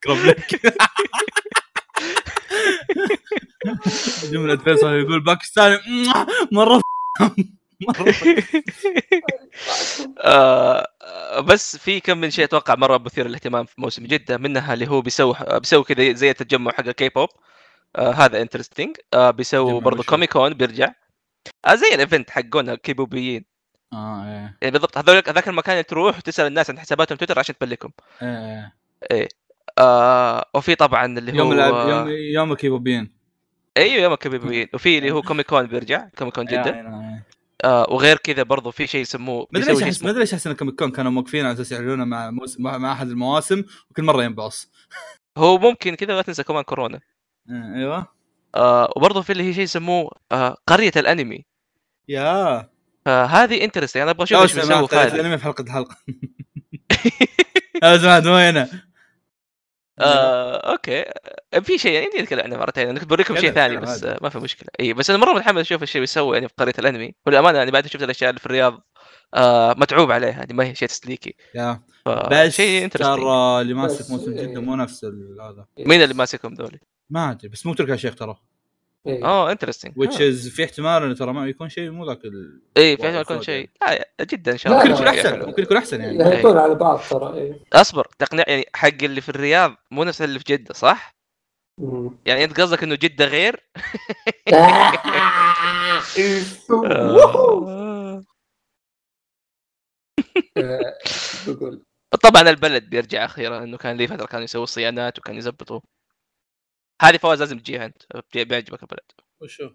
اقرب لك جملة فيصل يقول باكستاني. مرة مرة آه، بس في كم من شيء أتوقع مره مثير للاهتمام في موسم جدة منها اللي هو بيسوي بيسوي كذا زي التجمع حق الكي بوب آه هذا interesting آه بيسوي برضه؟ Comic Con بيرجع. آه زي ال event حقون الكيبوبيين. آه إيه. يعني بالضبط هذول هذاك المكان اللي تروح وتسأل الناس عن حساباتهم تويتر عشان تبلكهم. إيه آه وفي طبعا اللي هو يوم الأب- يوم يوم الكيبوبيين. أيوه يوم الكيبوبيين. وفي اللي هو Comic Con بيرجع Comic Con جدة. آه وغير كذا برضه في شيء يسموه ما أدري ليش احس ما اسمه أدري ليش أحس ان Comic Con كانوا موقفين على أساس يعلنونه مع موسم مع أحد المواسم وكل مرة ينبعص. هو ممكن كذا لا تنسى كمان كورونا. آه، أيوه. آه وبرضه في اللي هي شيء يسموه آه قرية الأنمي. yeah. فهذه interesting أنا أبغى أشوف إيش هذه. الأنمي في حلقة الحلقة. *laughs* يا سمعت مو هنا آه، okay آه، في شيء يعني نتكلم عنه مرتين أنا كنت بوريكم شيء ثاني بس. آه، ما في مشكلة إي بس أنا مرة متحمس أشوف إيش بيسوي يعني في قرية الأنمي والامانه يعني بعد شفت الأشياء اللي في الرياض آه متعوب عليها يعني ما هي شيء تسليكي يا ف- بس شيء interesting ترى اللي ماسك موسم. جدة مو نفس ال- هذا مين اللي ماسكهم ذولي؟ ما أدري بس مو تركي يا شيخ ترى. آه انترستنج which is في احتمال انه ترى ما يكون شيء مو ذاك ال... اي إيه، في احتمال يكون شيء. لا جدا إن شاء الله. ممكن يكون أحسن. ممكن يكون أحسن يعني. يهتون على بعض ترى إيه. أصبر تقنع يعني حق اللي في الرياض مو نفس اللي في جدة صح؟ يعني أنت قصدك إنه جدة غير؟ *laughs* آه. آه، بقول. طبعا البلد بيرجع أخيرا إنه كان لي فترة كانوا يسووا صيانات وكان يزبطوا. هذه فواز لازم تجيها انت بي- بيعجبك البلد. وشو؟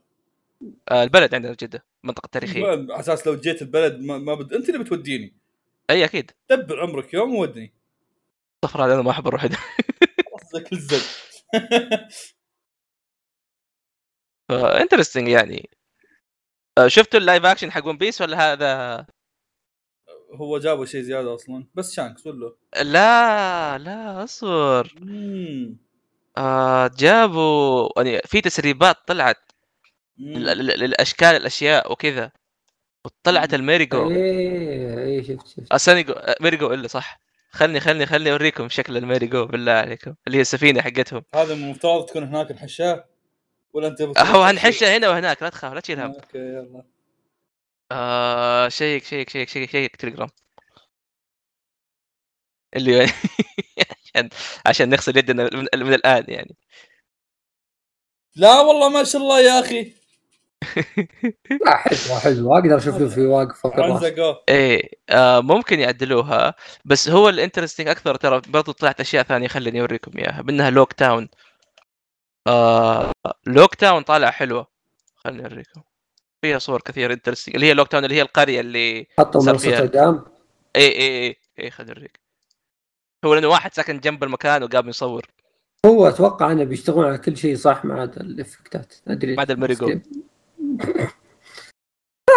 آه البلد عندنا جدة منطقة تاريخية. على أساس لو جيت البلد ما, ما بد... أنت اللي بتوديني. إي أكيد. دبر عمرك يوم وودني صفر أنا ما أحب أروح قصدك الزق ف interesting يعني. آه شفتوا ال live action حق One Piece ولا هذا؟ هو جابوا شيء زيادة أصلا. بس شانكس ولا لا لا أصبر. آه جابوا يعني في تسريبات طلعت للأشكال الأشياء وكذا. وطلعت الميريجو إيه إيه شفت شفت. ال Sunny Go Merry Go إلا صح. خلني خلني خلني أوريكم شكل ال Merry Go بالله عليكم اللي هي السفينة حقتهم. هذا المفترض تكون هناك الحشاة؟ ولا أنت هو هنحشها هنا وهناك لا تخاف لا تشيل هم. أوكي يلا. آه شيك شيك شيك شيك شيك تليجرام. اللي *laughs* عشان عشان نغسل يدنا من, من الآن يعني. لا والله ما شاء الله يا أخي. *laughs* لا حلوة حلوة. أقدر أشوف له في واقف فوق إيه آه ممكن يعدلوها بس هو الانترستنج أكثر ترى برضو طلعت أشياء ثانية خليني أوريكم إياها منها لوك تاون آه Loguetown طالعه حلوة. خليني أوريكم. فيها صور كثير interesting اللي هي Loguetown اللي هي القرية اللي حطوا منصه اعدام اي اي اي اي خليني أوريك. هو لأنه واحد ساكن جنب المكان وقام يصور. هو أتوقع إنه بيشتغلون على كل شيء صح ما عدا الإفكتات. أدري. ما عدا ال Merry Go. ما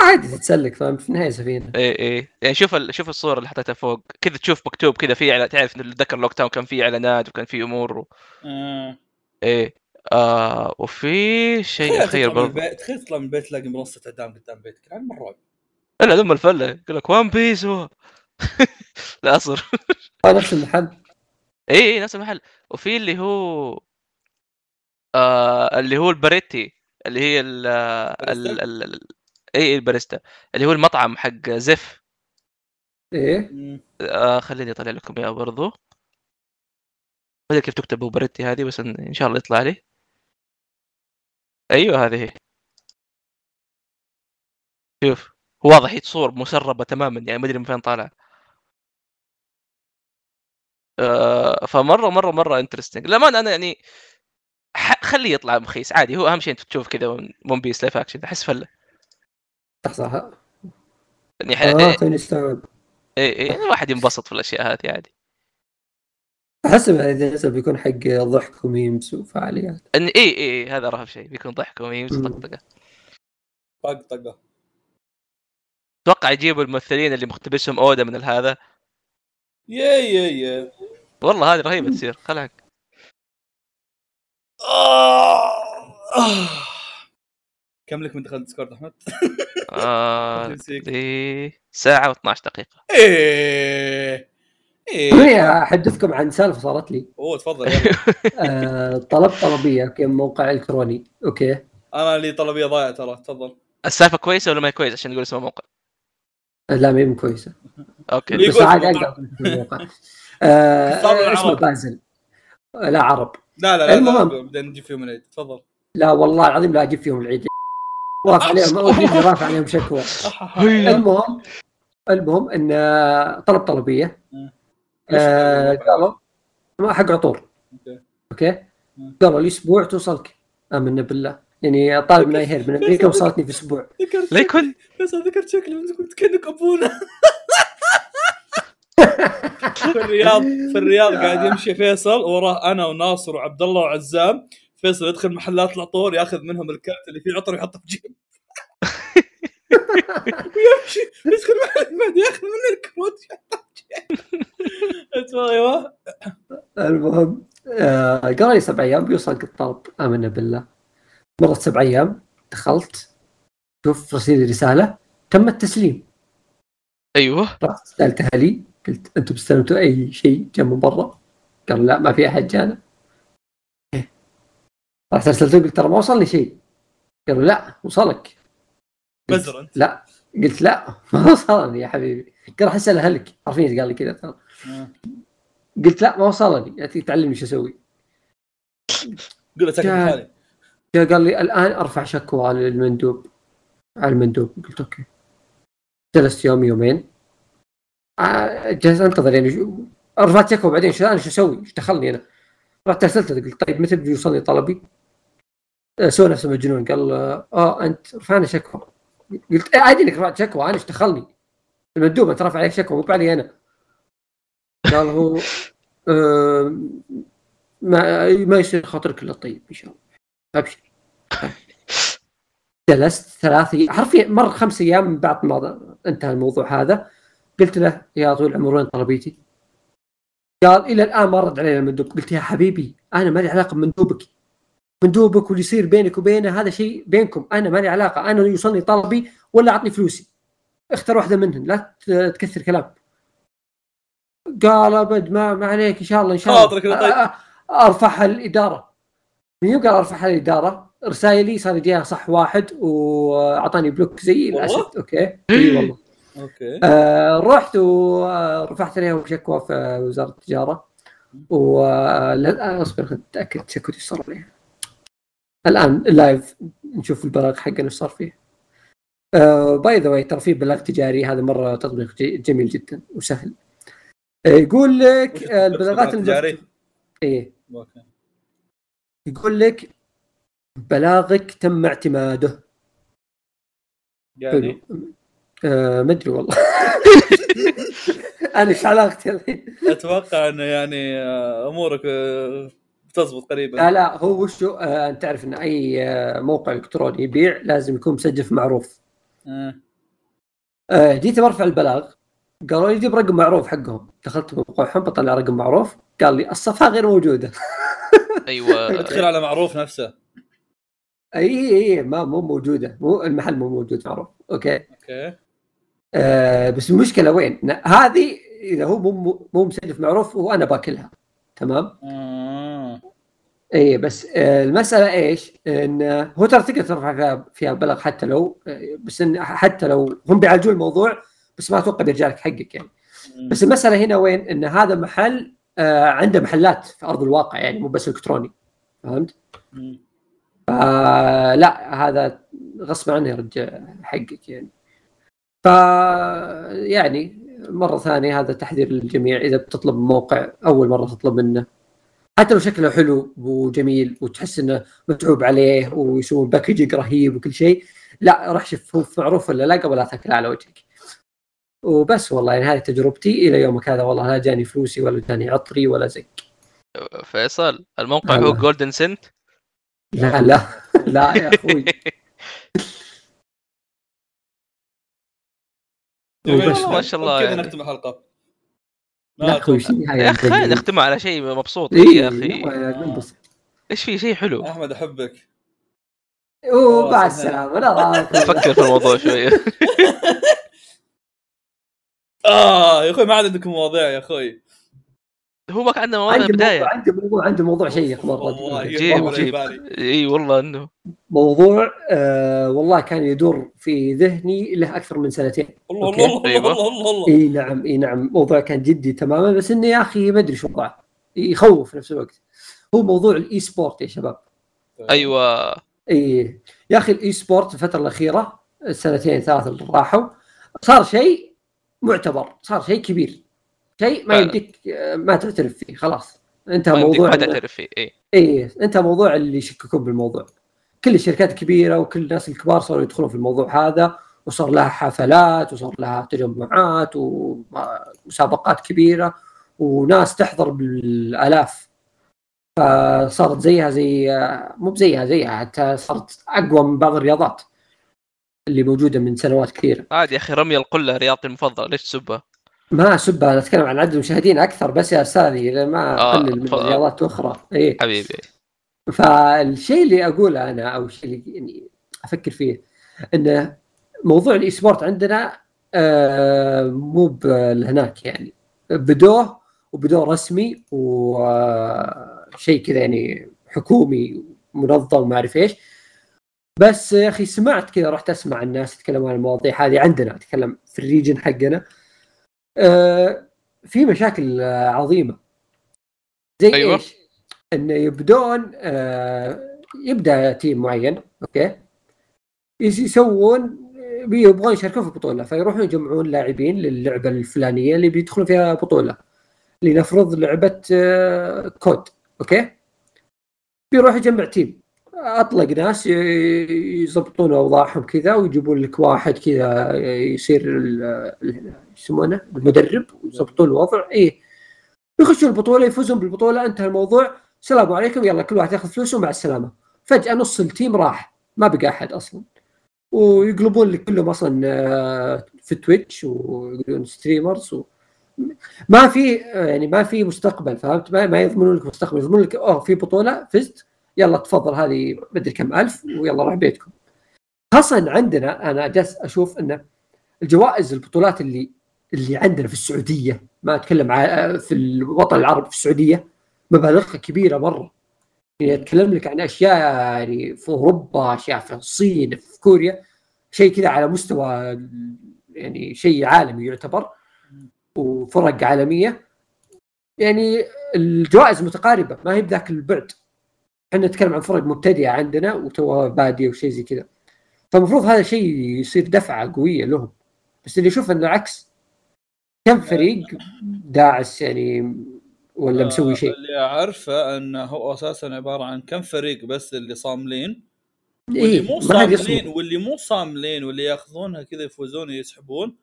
*laughs* عادي تتسلق فاهم؟ في النهاية سفينة. إيه إيه. يعني شوف ال... شوف الصورة اللي حطيتها فوق. كذا تشوف مكتوب كذا في إعلان- تعرف انه ذكر Loguetown كان في إعلانات وكان في أمور و... آه. إيه. آه وفي شيء أخير برضه تخيل تطلع من البيت تلاقي منصة إعدام قدام بيتك. يعني مره. لا لما الفلة. يقول لك وان بيس هو *laughs* لا اصر آه، نفس المحل. اي اي نفس المحل. وفي اللي هو آه اللي هو الباريتي اللي هي ال ال باريستا؟ ال اي اي الباريستا. اللي هو المطعم حق زف إيه. آه خليني أطلع لكم إياه برضو. ما أدري كيف تكتب Baratie هذه بس إن شاء الله يطلع لي. أيوه هذه هي. شوف واضح هي صور مسربه تماما يعني ما أدري من فين طالعه آه فمرة مرة مرة interesting لما أنا يعني خليه يطلع مخيس عادي هو أهم شيء أنت تشوف كذا One Piece live action أحس فله صح صح. يعني آه إيه توني استوعب. إيه إيه يعني الواحد ينبسط في الأشياء هذه عادي. أحس اذا نزل بيكون حق ضحك وميمز وفعاليات. ان اي اي إيه هذا رهب شيء. بيكون ضحك وميمز. وطقطقة. طقطقة. أتوقع يجيبوا الممثلين اللي مقتبسهم أودا من هذا. يا يا يا. والله هذه رهيبة تصير خلعك آه. كم لك من دخلت ديسكورد أحمد؟ آه *laughs* ساعة و12 دقيقة. إيه. إيه. احدثكم عن سالفة صارت لي. أوه تفضل يلا. *laughs* آه طلبت طلبية okay من موقع إلكتروني okay. أنا لي طلبية ضايعة ترى تفضل. السالفة كويسة ولا ما هي كويسة؟ عشان نقول اسم الموقع لا ما هي كويسة. okay؟ بس عادي الموقع. أقدر في الموقع آه. اسمه بازل. آه، لا عرب. لا لا لا المهم. بدنا نجيب فيهم العيد. تفضل. لا والله العظيم لا أجيب فيهم العيد. رافع عليهم رافع عليهم شكوى *laughs* المهم المهم إن آه، طلب طلبية. آه، قالوا ما حق عطور. أوكي. أوكي. قالوا لي أسبوع توصلك. آمنا بالله. يعني طالب من هير من أمريكا وصلتني في أسبوع. يكون بس ذكرت شكله قلت كأنك أبونا. في الرياض في الرياض قاعد يمشي فيصل وراه أنا وناصر وعبد الله وعزام. فيصل يدخل محلات العطور ياخذ منهم الكارت اللي فيه عطر ويحطه في جيب *laughs* ويمشي يدخل محل بعد ياخذ منه الكروت ويحطه في جيب *laughs* أيوه. المهم آه قال لي سبع أيام بيوصلك الطلب امنا بالله. مرت سبع أيام دخلت شوف رسيل رسالة تم التسليم. أيوه. رحت سالت أهلي قلت أنتم استلمتوا أي شيء جاء من برا؟ قالوا لا ما في أحد جانا. رحت ارسلت قلت ترى ما وصلني شيء. قالوا لا وصلك. قلت بزر أنت. لا. قلت لا *laughs* ما وصلني يا حبيبي. قال راح اسال اهلك عارفين قال لي كذا؟ ترى. قلت لا ما وصلني. يعني تعلمني شو أسوي. قول له ساكن جاء- حالي. جاء قال لي الآن أرفع شكوى على المندوب على المندوب قلت أوكي جلست يوم يومين آه، جلست أنتظر يعني رفعت شكوى بعدين شو أنا شو أسوي؟ إيش دخلني أنا؟ رحت ارسلت قلت طيب متى بيجي يوصلني طلبي؟ آه، سوى نفسه مجنون قال آه أنت رفعنا شكوى قلت إيه عادي إنك رفعت شكوى أنا إيش دخلني؟ المندوب أنت رافع عليك شكوى مو علي أنا قال هو آه ما ما يصير خاطرك إلا طيب إن شاء الله أبشر. جلست ثلاث حرفيا مر خمس أيام من بعد ما انتهى الموضوع هذا. قلت له يا طويل العمر وين طلبيتي؟ قال إلى الآن ما رد علي المندوب قلت يا حبيبي أنا ما لي علاقة بمندوبك. مندوبك واللي يصير بينك وبينه هذا شيء بينكم. أنا ما لي علاقة. أنا يوصلني طلبي ولا أعطني فلوسي. اختر واحدة منهن لا تكثر كلام. قال أبد ما, ما عليك. إن شاء الله إن شاء الله. طيب. أرفعها للاداره من يوم قال ارفعها للاداره رسائلي صار يجيها صح واحد وأعطاني block زي؟ الأسد. okay. اي والله. okay. آه رحت ورفعت عليهم شكوى في وزارة التجارة. و لا- أصبر اتاكد شكوتي صار عليها. الآن live نشوف البلاغ حقنا إيش صار فيه. by the way ترى في بلاغ تجاري هذا مرة تطبيق ج- جميل جدا وسهل. آه، يقول لك آه، البلاغات اللي جاري إيه. okay. يقول لك بلاغك تم اعتماده. يعني؟ آه ما أدري والله. *laughs* أنا إيش علاقتي الحين؟ أتوقع إنه يعني آه، أمورك آه، بتزبط قريبا. لا لا هو وشو؟ آه أنت تعرف إن أي آه موقع إلكتروني يبيع لازم يكون مسجل في معروف. آه. آه، جيت برفع البلاغ قالوا لي جيب رقم معروف حقهم. دخلت موقعهم بطلع رقم معروف قال لي الصفحة غير موجودة. *laughs* أيوه ادخل على معروف نفسه أي أي أي ما مو موجودة مو المحل مو موجود معروف okay okay آه بس المشكلة وين؟ هذه إذا هو مو مو مسجل في معروف وأنا باكلها تمام؟ آه. إي بس آه المسألة إيش؟ إن هو ترى تقدر ترفع فيها فيها بلغ حتى لو آه، بس إن حتى لو هم بيعالجون الموضوع بس ما أتوقع بيرجع لك حقك يعني بس المسألة هنا وين؟ إن هذا محل آه عنده محلات في أرض الواقع يعني مو بس إلكتروني فهمت؟ مم. آه لا هذا غصب عنه يرجع حقك يعني ف يعني مرة ثانية هذا تحذير للجميع إذا بتطلب موقع أول مرة تطلب منه حتى لو شكله حلو وجميل وتحس إنه متعوب عليه ويسوون packaging رهيب وكل شيء لا راح شوف هو معروف ولا لا قبل لا تاكل على وجهك وبس والله يعني هذه تجربتي إلى يومك هذا. والله لا جاني فلوسي ولا جاني عطري ولا زق فيصل الموقع هو. Golden Scent لا لا. *laughs* لا يا أخوي. *laughs* ما شاء الله كذا يعني. نختم الحلقة؟ لا أخوي يا أخي خلينا نختم على شيء مبسوط. إيه، يا أخي. إيش في شيء حلو؟ أحمد أحبك. ومع السلامة. لا *laughs* فكر في الموضوع شوية آه يا أخوي ما عاد عندكم مواضيع يا أخوي. هو ما كان عنده مواضيع موضوع عندي موضوع عندي موضوع شيق والله مره جيب والله جيب بالي. إي والله إنه. موضوع آه والله كان يدور في ذهني له أكثر من سنتين. الله okay. الله الله أيوة. الله الله الله إي نعم إي نعم. موضوع كان جدي تماما بس إنه يا أخي ما أدري شو وضعه. يخوف في نفس الوقت. هو موضوع ال e-sport يا شباب. أيوه. إي. يا أخي ال e-sport الفترة الأخيرة السنتين ثلاث اللي راحوا صار شيء معتبر صار شيء كبير. شيء ما. يمديك آه، ما تعترف فيه خلاص. انتهى موضوع ما تعترف فيه اي إيه انت موضوع اللي يشككون بالموضوع. كل الشركات الكبيره وكل الناس الكبار صاروا يدخلون في الموضوع هذا وصار لها حفلات وصار لها تجمعات ومسابقات كبيرة وناس تحضر بالآلاف. فصارت زيها زي مو بزيها زيها حتى صارت أقوى من بعض الرياضات. اللي موجودة من سنوات كثيرة. عادي يا أخي رمي القلة رياضتي المفضله ليش تسبها؟ ما اسبها أنا أتكلم عن عدد المشاهدين أكثر بس يا أستاذي ما آه، أقلل من. رياضات أخرى. إيه. حبيبي. فالشيء اللي أقوله أنا أو الشيء اللي يعني أفكر فيه انه موضوع ال e-sport عندنا آه، مو بهناك يعني. بدوه وبدوه رسمي وشيء كذا يعني حكومي منظم ما أعرف إيش. بس يا أخي سمعت كذا رحت أسمع الناس يتكلمون عن المواضيع هذه عندنا أتكلم في ال region حقنا. آه، في مشاكل آه، عظيمة. زي أيوة. إيش؟ انه يبدون آه، يبدأ team معين okay؟ يس- يسوون يبغون يشاركون في بطولة فيروحون يجمعون لاعبين للعبة الفلانية اللي بيدخلون فيها بطولة لنفرض لعبة آه، COD okay؟ بيروح يجمع team. أطلق ناس يضبطون أوضاعهم كذا ويجيبون لك واحد كذا يصير يسمونه المدرب ويضبطون الوضع. إيه. يخشون البطولة يفوزون بالبطولة انتهى الموضوع. السلام عليكم. يلا كل واحد ياخذ فلوسه مع السلامة. فجأة نص ال team راح. ما بقى أحد أصلا. ويقلبون لك كلهم أصلا آه، في Twitch ويقولون streamers و... ما في آه، يعني ما في مستقبل فهمت؟ ما, ما يضمنون لك مستقبل. يضمنون لك أوه في بطولة فزت. يلا تفضل هذه مدري كم ألف ويلا روح بيتكم. خاصة إن عندنا أنا جالس أشوف أن الجوائز البطولات اللي اللي عندنا في السعودية ما أتكلم في الوطن العربي في السعودية مبالغها كبيرة مرة. يعني أتكلم لك عن أشياء يعني في أوروبا أشياء في الصين في كوريا شيء كذا على مستوى يعني شيء عالمي يعتبر وفرق عالمية. يعني الجوائز متقاربة ما هي بذاك البعد. إحنا نتكلم عن فرق مبتدئة عندنا وتو بادية وشيء زي كذا. فالمفروض هذا شيء يصير دفعة قوية لهم. بس اللي يشوف إنه العكس كم فريق داعس يعني ولا مسوي شيء؟ اللي أعرفه انه هو أساسا عبارة عن كم فريق بس اللي صاملين؟ واللي إيه مو ما حد صاملين واللي مو صاملين واللي ياخذونها كذا يفوزون ويسحبون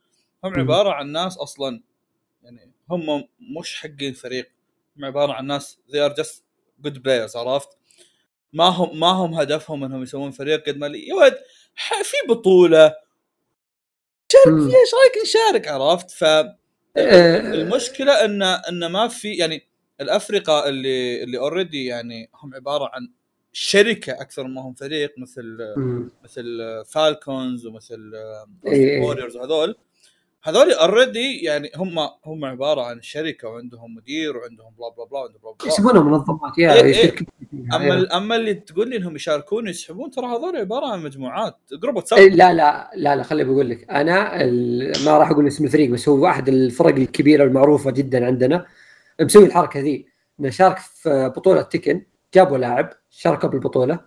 هم. عبارة عن ناس أصلا. يعني هم مش حقين فريق. هم عبارة عن ناس they are just good players عرفت؟ ما هم ما هم هدفهم إنهم يسوون فريق قد ما لي- يا ولد في بطولة شارك. فيها إيش رأيك نشارك عرفت ف آه، المشكلة ان إن ما في يعني الافرقه اللي اللي already يعني هم عبارة عن شركة أكثر ما هم فريق مثل. مثل Falcons ومثل إيه. Warriors وهذول هذول already يعني هم هم عبارة عن شركة وعندهم مدير وعندهم بلا بلا بلا وعندهم بلا بلا يسمونها منظمات يا إيه، إيه. أما ال- أما اللي تقول لي إنهم يشاركون يسحبون ترى هذول عبارة عن مجموعات group واتساب إيه، لا لا لا لا خليني بقول لك. أنا ال- ما راح أقول اسم الفريق بس هو واحد الفرق الكبيرة المعروفة جدا عندنا مسوي الحركة ذي. إنه شارك في بطولة Tekken جابوا لاعب شاركوا بالبطولة.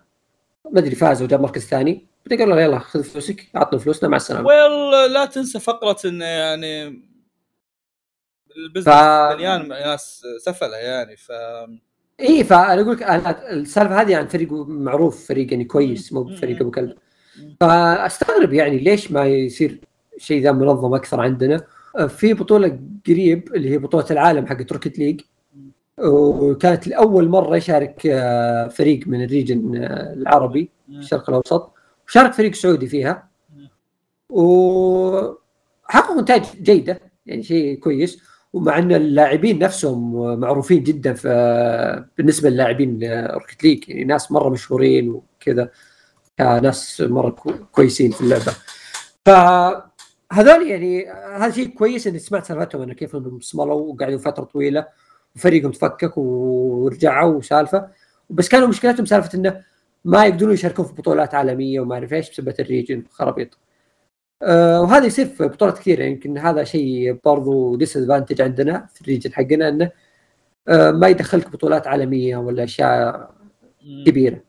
ما أدري فاز وجاب مركز ثاني. بعدين قالوا له يلا خذ فلوسك عطنا فلوسنا مع السلامة. ويل لا تنسى فقرة انه يعني ال business ف- مليان ناس سفلة يعني ف إي فأنا أقول لك أنا السالفة هذه عن فريق معروف فريق يعني كويس مو. فريق أبو كلب. فأستغرب يعني ليش ما يصير شيء ذا منظم أكثر عندنا. في بطولة قريب اللي هي بطولة العالم حقت Rocket League وكانت لأول مرة يشارك آه، فريق من ال region آه، العربي. الشرق الأوسط. وشارك فريق سعودي فيها. مم. وحققوا نتائج جيدة يعني شيء كويس. ومع أن اللاعبين نفسهم معروفين جدا في بالنسبة للاعبين Rocket League يعني ناس مرة مشهورين وكذا ناس مرة كو- كويسين في اللعبة. فهذول يعني هذا شيء كويس إني سمعت سالفتهم إنه كيف إنهم صملوا وقعدوا فترة طويلة وفريقهم تفكك ورجعوا وسالفة. بس كانوا مشكلتهم سالفة إنه ما يقدرون يشاركون في بطولات عالمية وما أعرف إيش بسبب ال region خرابيط آه، وهذا يصير في بطولات كثيرة يمكن هذا شيء برضو disadvantage عندنا في ال region حقنا إنه آه، ما يدخلك بطولات عالمية ولا أشياء كبيرة.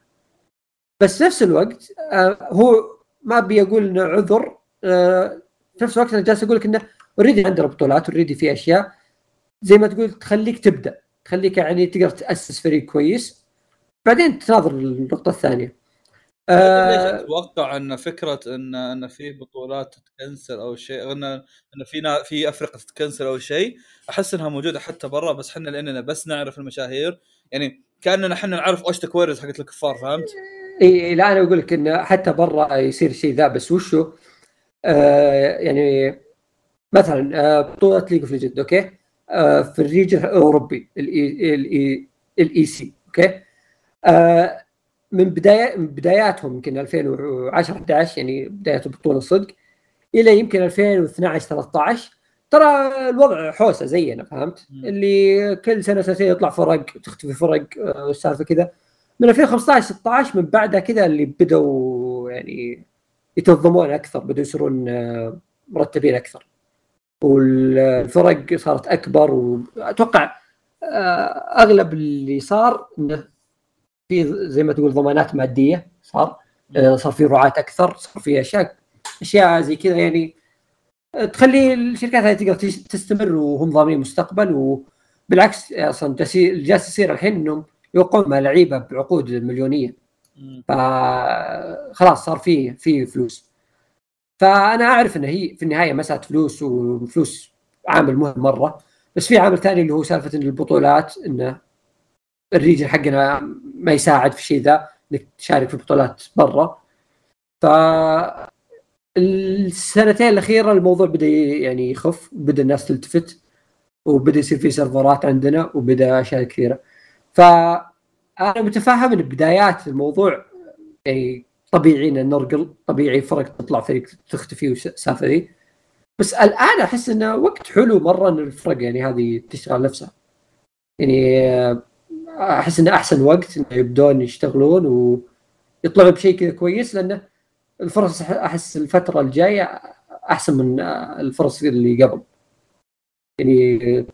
بس نفس الوقت آه، هو ما أبي أقول إنه عذر في نفس الوقت أنا جالس أقول لك إنه already عندنا بطولات already في أشياء. زي ما تقول تخليك تبدأ تخليك يعني تقدر تأسس فريق كويس. بعدين تناظر النقطه الثانية. آه، أتوقع أن فكرة ان أن في بطولات تتكنسل أو شيء ان أن في في افرقه تتكنسل أو شيء أحس إنها موجودة حتى برا بس إحنا لأننا بس نعرف المشاهير. يعني كأننا إحنا نعرف اوشتك ويرز حقت الكفار فهمت؟ إي لا أنا أقول لك انه حتى برا يصير شيء ذا بس وشو؟ آه يعني مثلا آه بطولة ليج اوف ليجند أوكي؟ آه في الريجن الأوروبي الاي ال EC okay؟ آه من بدايه من بداياتهم يمكن 2010 11 يعني بداية البطوله صدق إلى يمكن 2012 13 ترى الوضع حوسة زينا فهمت؟ اللي كل سنة سنتين يطلع فرق تختفي فرق آه، السالفة كذا. من 2015 16 من بعدها كذا اللي بدوا يعني يتنظمون أكثر بدوا يصيرون آه، مرتبين أكثر. والفرق صارت أكبر وأتوقع آه، أغلب اللي صار إنه في زي ما تقول ضمانات مادية صار؟ آه، صار في رعاة أكثر صار في أشياء أشياء زي كذا يعني آه، تخلي الشركات هذه تقدر تستمر وهم ضامنين مستقبل وبالعكس أصلا جالس- اللي جالس يصير الحين إنهم يوقعون مع لعيبة بعقود مليونية. فخلاص صار في في فلوس. فأنا أعرف إن هي في النهاية مساله فلوس وفلوس عامل مهم مرة بس في عامل ثاني اللي هو سالفة البطولات إنه ال region حقنا ما يساعد في الشيء ذا إنك تشارك في بطولات برا. ف السنتين الأخيرة الموضوع بدأ يعني يخف بدا الناس تلتفت وبدأ يصير في سيرفرات عندنا وبدأ أشياء كثيرة. فانا متفهم إن بدايات الموضوع يعني طبيعي إن نرقل طبيعي فرق تطلع فريق تختفي والسالفه ذي. بس الآن أحس إنه وقت حلو مرة إن الفرق يعني هذه تشتغل نفسها. يعني أحس إنه أحسن وقت إنه يبدون يشتغلون ويطلعوا بشيء كذا كويس لأنه الفرص أحس الفترة الجاية أحسن من الفرص اللي قبل. يعني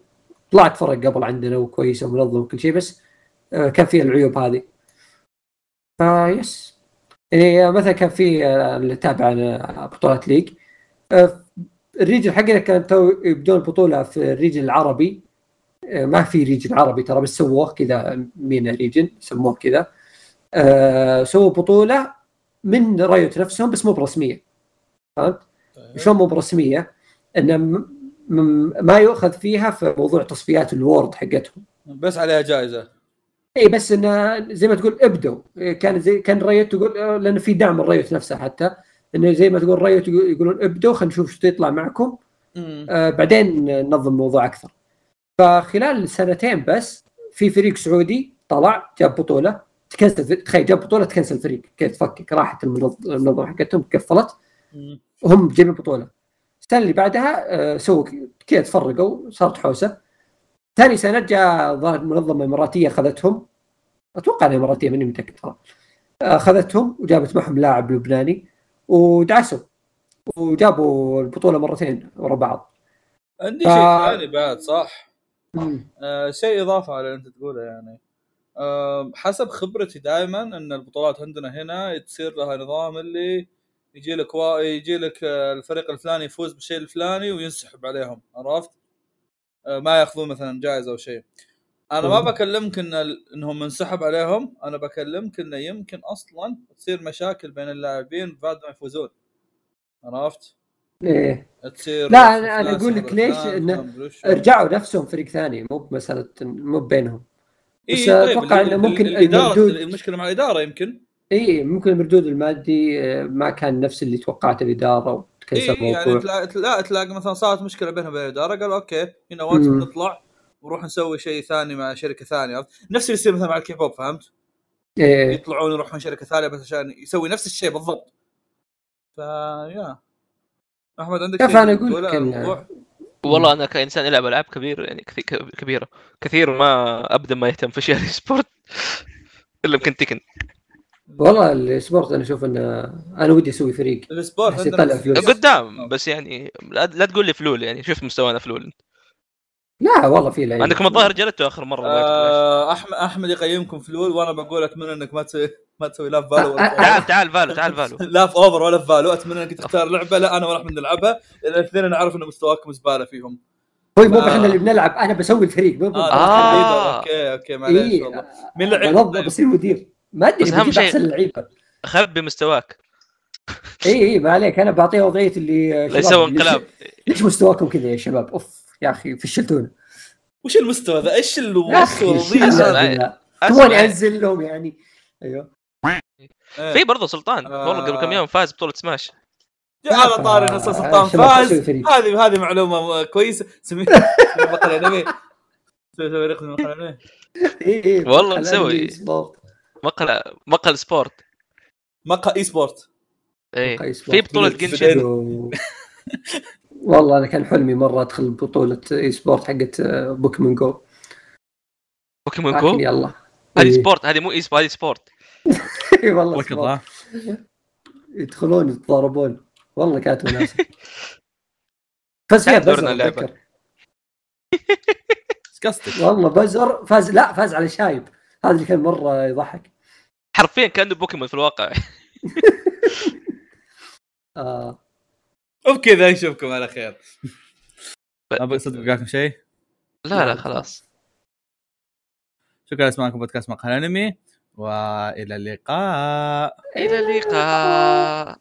طلعت فرق قبل عندنا وكويسة ومنظمة وكل شيء بس آه، كان فيها العيوب هذه. فيس يعني مثلا كان في آه، اللي تابع بطولات League. آه، ال region حقنا كان تو يبدون البطوله في ال region العربي. ما في region عربي ترى بس سووه كذا مينا region سموه كذا. آه، سووا بطولة من Riot نفسهم بس مو برسمية. فهمت؟ شلون مو برسمية؟ انه ما يؤخذ فيها في موضوع تصفيات ال World حقتهم. بس عليها جائزة. إي بس انه زي ما تقول ابدوا. كان زي كان Riot تقول لأنه في دعم ال Riot نفسه حتى. انه زي ما تقول Riot يقول- يقولون ابدوا خلينا نشوف شو يطلع معكم. آه بعدين ننظم الموضوع أكثر. فخلال سنتين بس في فريق سعودي طلع جاب بطولة تكنسل تخيل جاب بطولة تكنسل الفريق كيف تفكك راحت المنظ- المنظمة حقتهم قفلت. وهم جايبين بطولة. السنة اللي بعدها آه، سووا كذا تفرقوا صارت حوسة. ثاني سنة جاء ظهر منظمة إماراتية اخذتهم أتوقع إنها إماراتية ماني متأكد ترى. اخذتهم وجابت معهم لاعب لبناني ودعسوا. وجابوا البطولة مرتين ورا بعض. عندي ف- شيء ثاني بعد صح. آه شيء إضافة على اللي أنت تقوله يعني آه حسب خبرتي دائما إن البطولات عندنا هنا تصير لها نظام اللي يجي لك وا... يجي لك آه، الفريق الفلاني يفوز بالشيء الفلاني وينسحب عليهم عرفت؟ آه ما يأخذون مثلا جائزة أو شيء. أنا ما. بكلمك إن ال- إنهم منسحب عليهم، أنا بكلمك إنه يمكن أصلا تصير مشاكل بين اللاعبين بعد ما يفوزون. عرفت؟ إيه تصير لا، فلان أقول سحب لك ليش وشو. رجعوا نفسهم فريق ثاني مو بمسألة مو بينهم بس إيه، طيب، أتوقع ال- إنه ال- ممكن الإدارة المردود- المشكلة مع الإدارة يمكن اي ممكن المردود المادي آه، ما كان نفس اللي توقعته الإدارة وتكنسل اي يعني الموضوع تلاقي, تلاقي, تلاقي مثلا صارت مشكلة بينهم وبين الإدارة قالوا okay هنا مم. نطلع ونروح نسوي شيء ثاني مع شركة ثانية؟ نفس اللي يصير مثلا مع الكيبوب فهمت؟ إيه. يطلعون يروحون شركة ثانية بس عشان يسوي نفس الشيء بالضبط. فيا أحمد عندك كيف أقول تقوله لك إن-؟ والله أنا كإنسان يلعب ألعاب كبير يعني كثير كبيرة كثير ما أبدأ ما يهتم في اشياء esport *laughs* إلا يمكن تكن والله السبورت أنا أشوف انه أنا ودي أسوي فريق السبورت يطلع فلوس. قدام بس يعني لا, لا تقول لي فلول يعني شوف مستوانا فلول لا والله في لعيبة. عندكم الظاهر جلدتوا آخر مرة. آه احمد أحمد يقيمكم فلول وأنا بقول أتمنى إنك ما تسوي ما تسوي لا في فالو ولا في تعال تعال فالو تعال فالو. *laughs* لا في أوفر ولا في فالو. أتمنى إنك تختار لعبة. لا أنا ولا احمد نلعبها. الاثنين أنا أعرف إن مستواكم زبالة فيهم. هو مو. إحنا اللي بنلعب أنا بسوي الفريق مو آه, آه. آه. أوكي أوكي معليش إيه. والله. مين لعب بنظم بصير مدير. ما أدري بس بجيب شيء- أحسن لعيبة. خبي مستواك. اي اي ما عليك. أنا بعطيه وضعية اللي شباب، يسوي انقلاب. ليش مستواكم كذا يا شباب؟ أوف. يا أخي فشلتونا وش المستوى ذا؟ إيش. أسمع، تبغاني أنزل لهم يعني. أيوه. إيه. في برضه سلطان. آه. والله قبل كم يوم فاز بطولة سماش. يا على طاري نصر سلطان شباب، فاز. هذه هذه معلومة كويسة. سمي مقال انمي والله مسوي. مقهى مقهى sport. مقهى esport. إيه. في بطولة بدينا. Genshin والله أنا كان حلمي مرة أدخل بطولة esport حقت Pokémon GO Pokémon GO يلا. هذه إيه. sport هذه مو esport هذه sport *laughs* إي والله sport. يدخلون يتضاربون. والله كانت مناسبة. *laughs* فاز فيها بزر. سكستك والله بزر. فاز لا فاز على شايب. هذا اللي كان مرة يضحك. حرفيا كأنه بوكيمون في الواقع. *laughs* آه. وبكذا نشوفكم على خير. أبغى اصدق بقاكم شيء؟ لا لا خلاص. شكرا لسماعكم بودكاست مقهى الأنمي وإلى اللقاء. إلى اللقاء.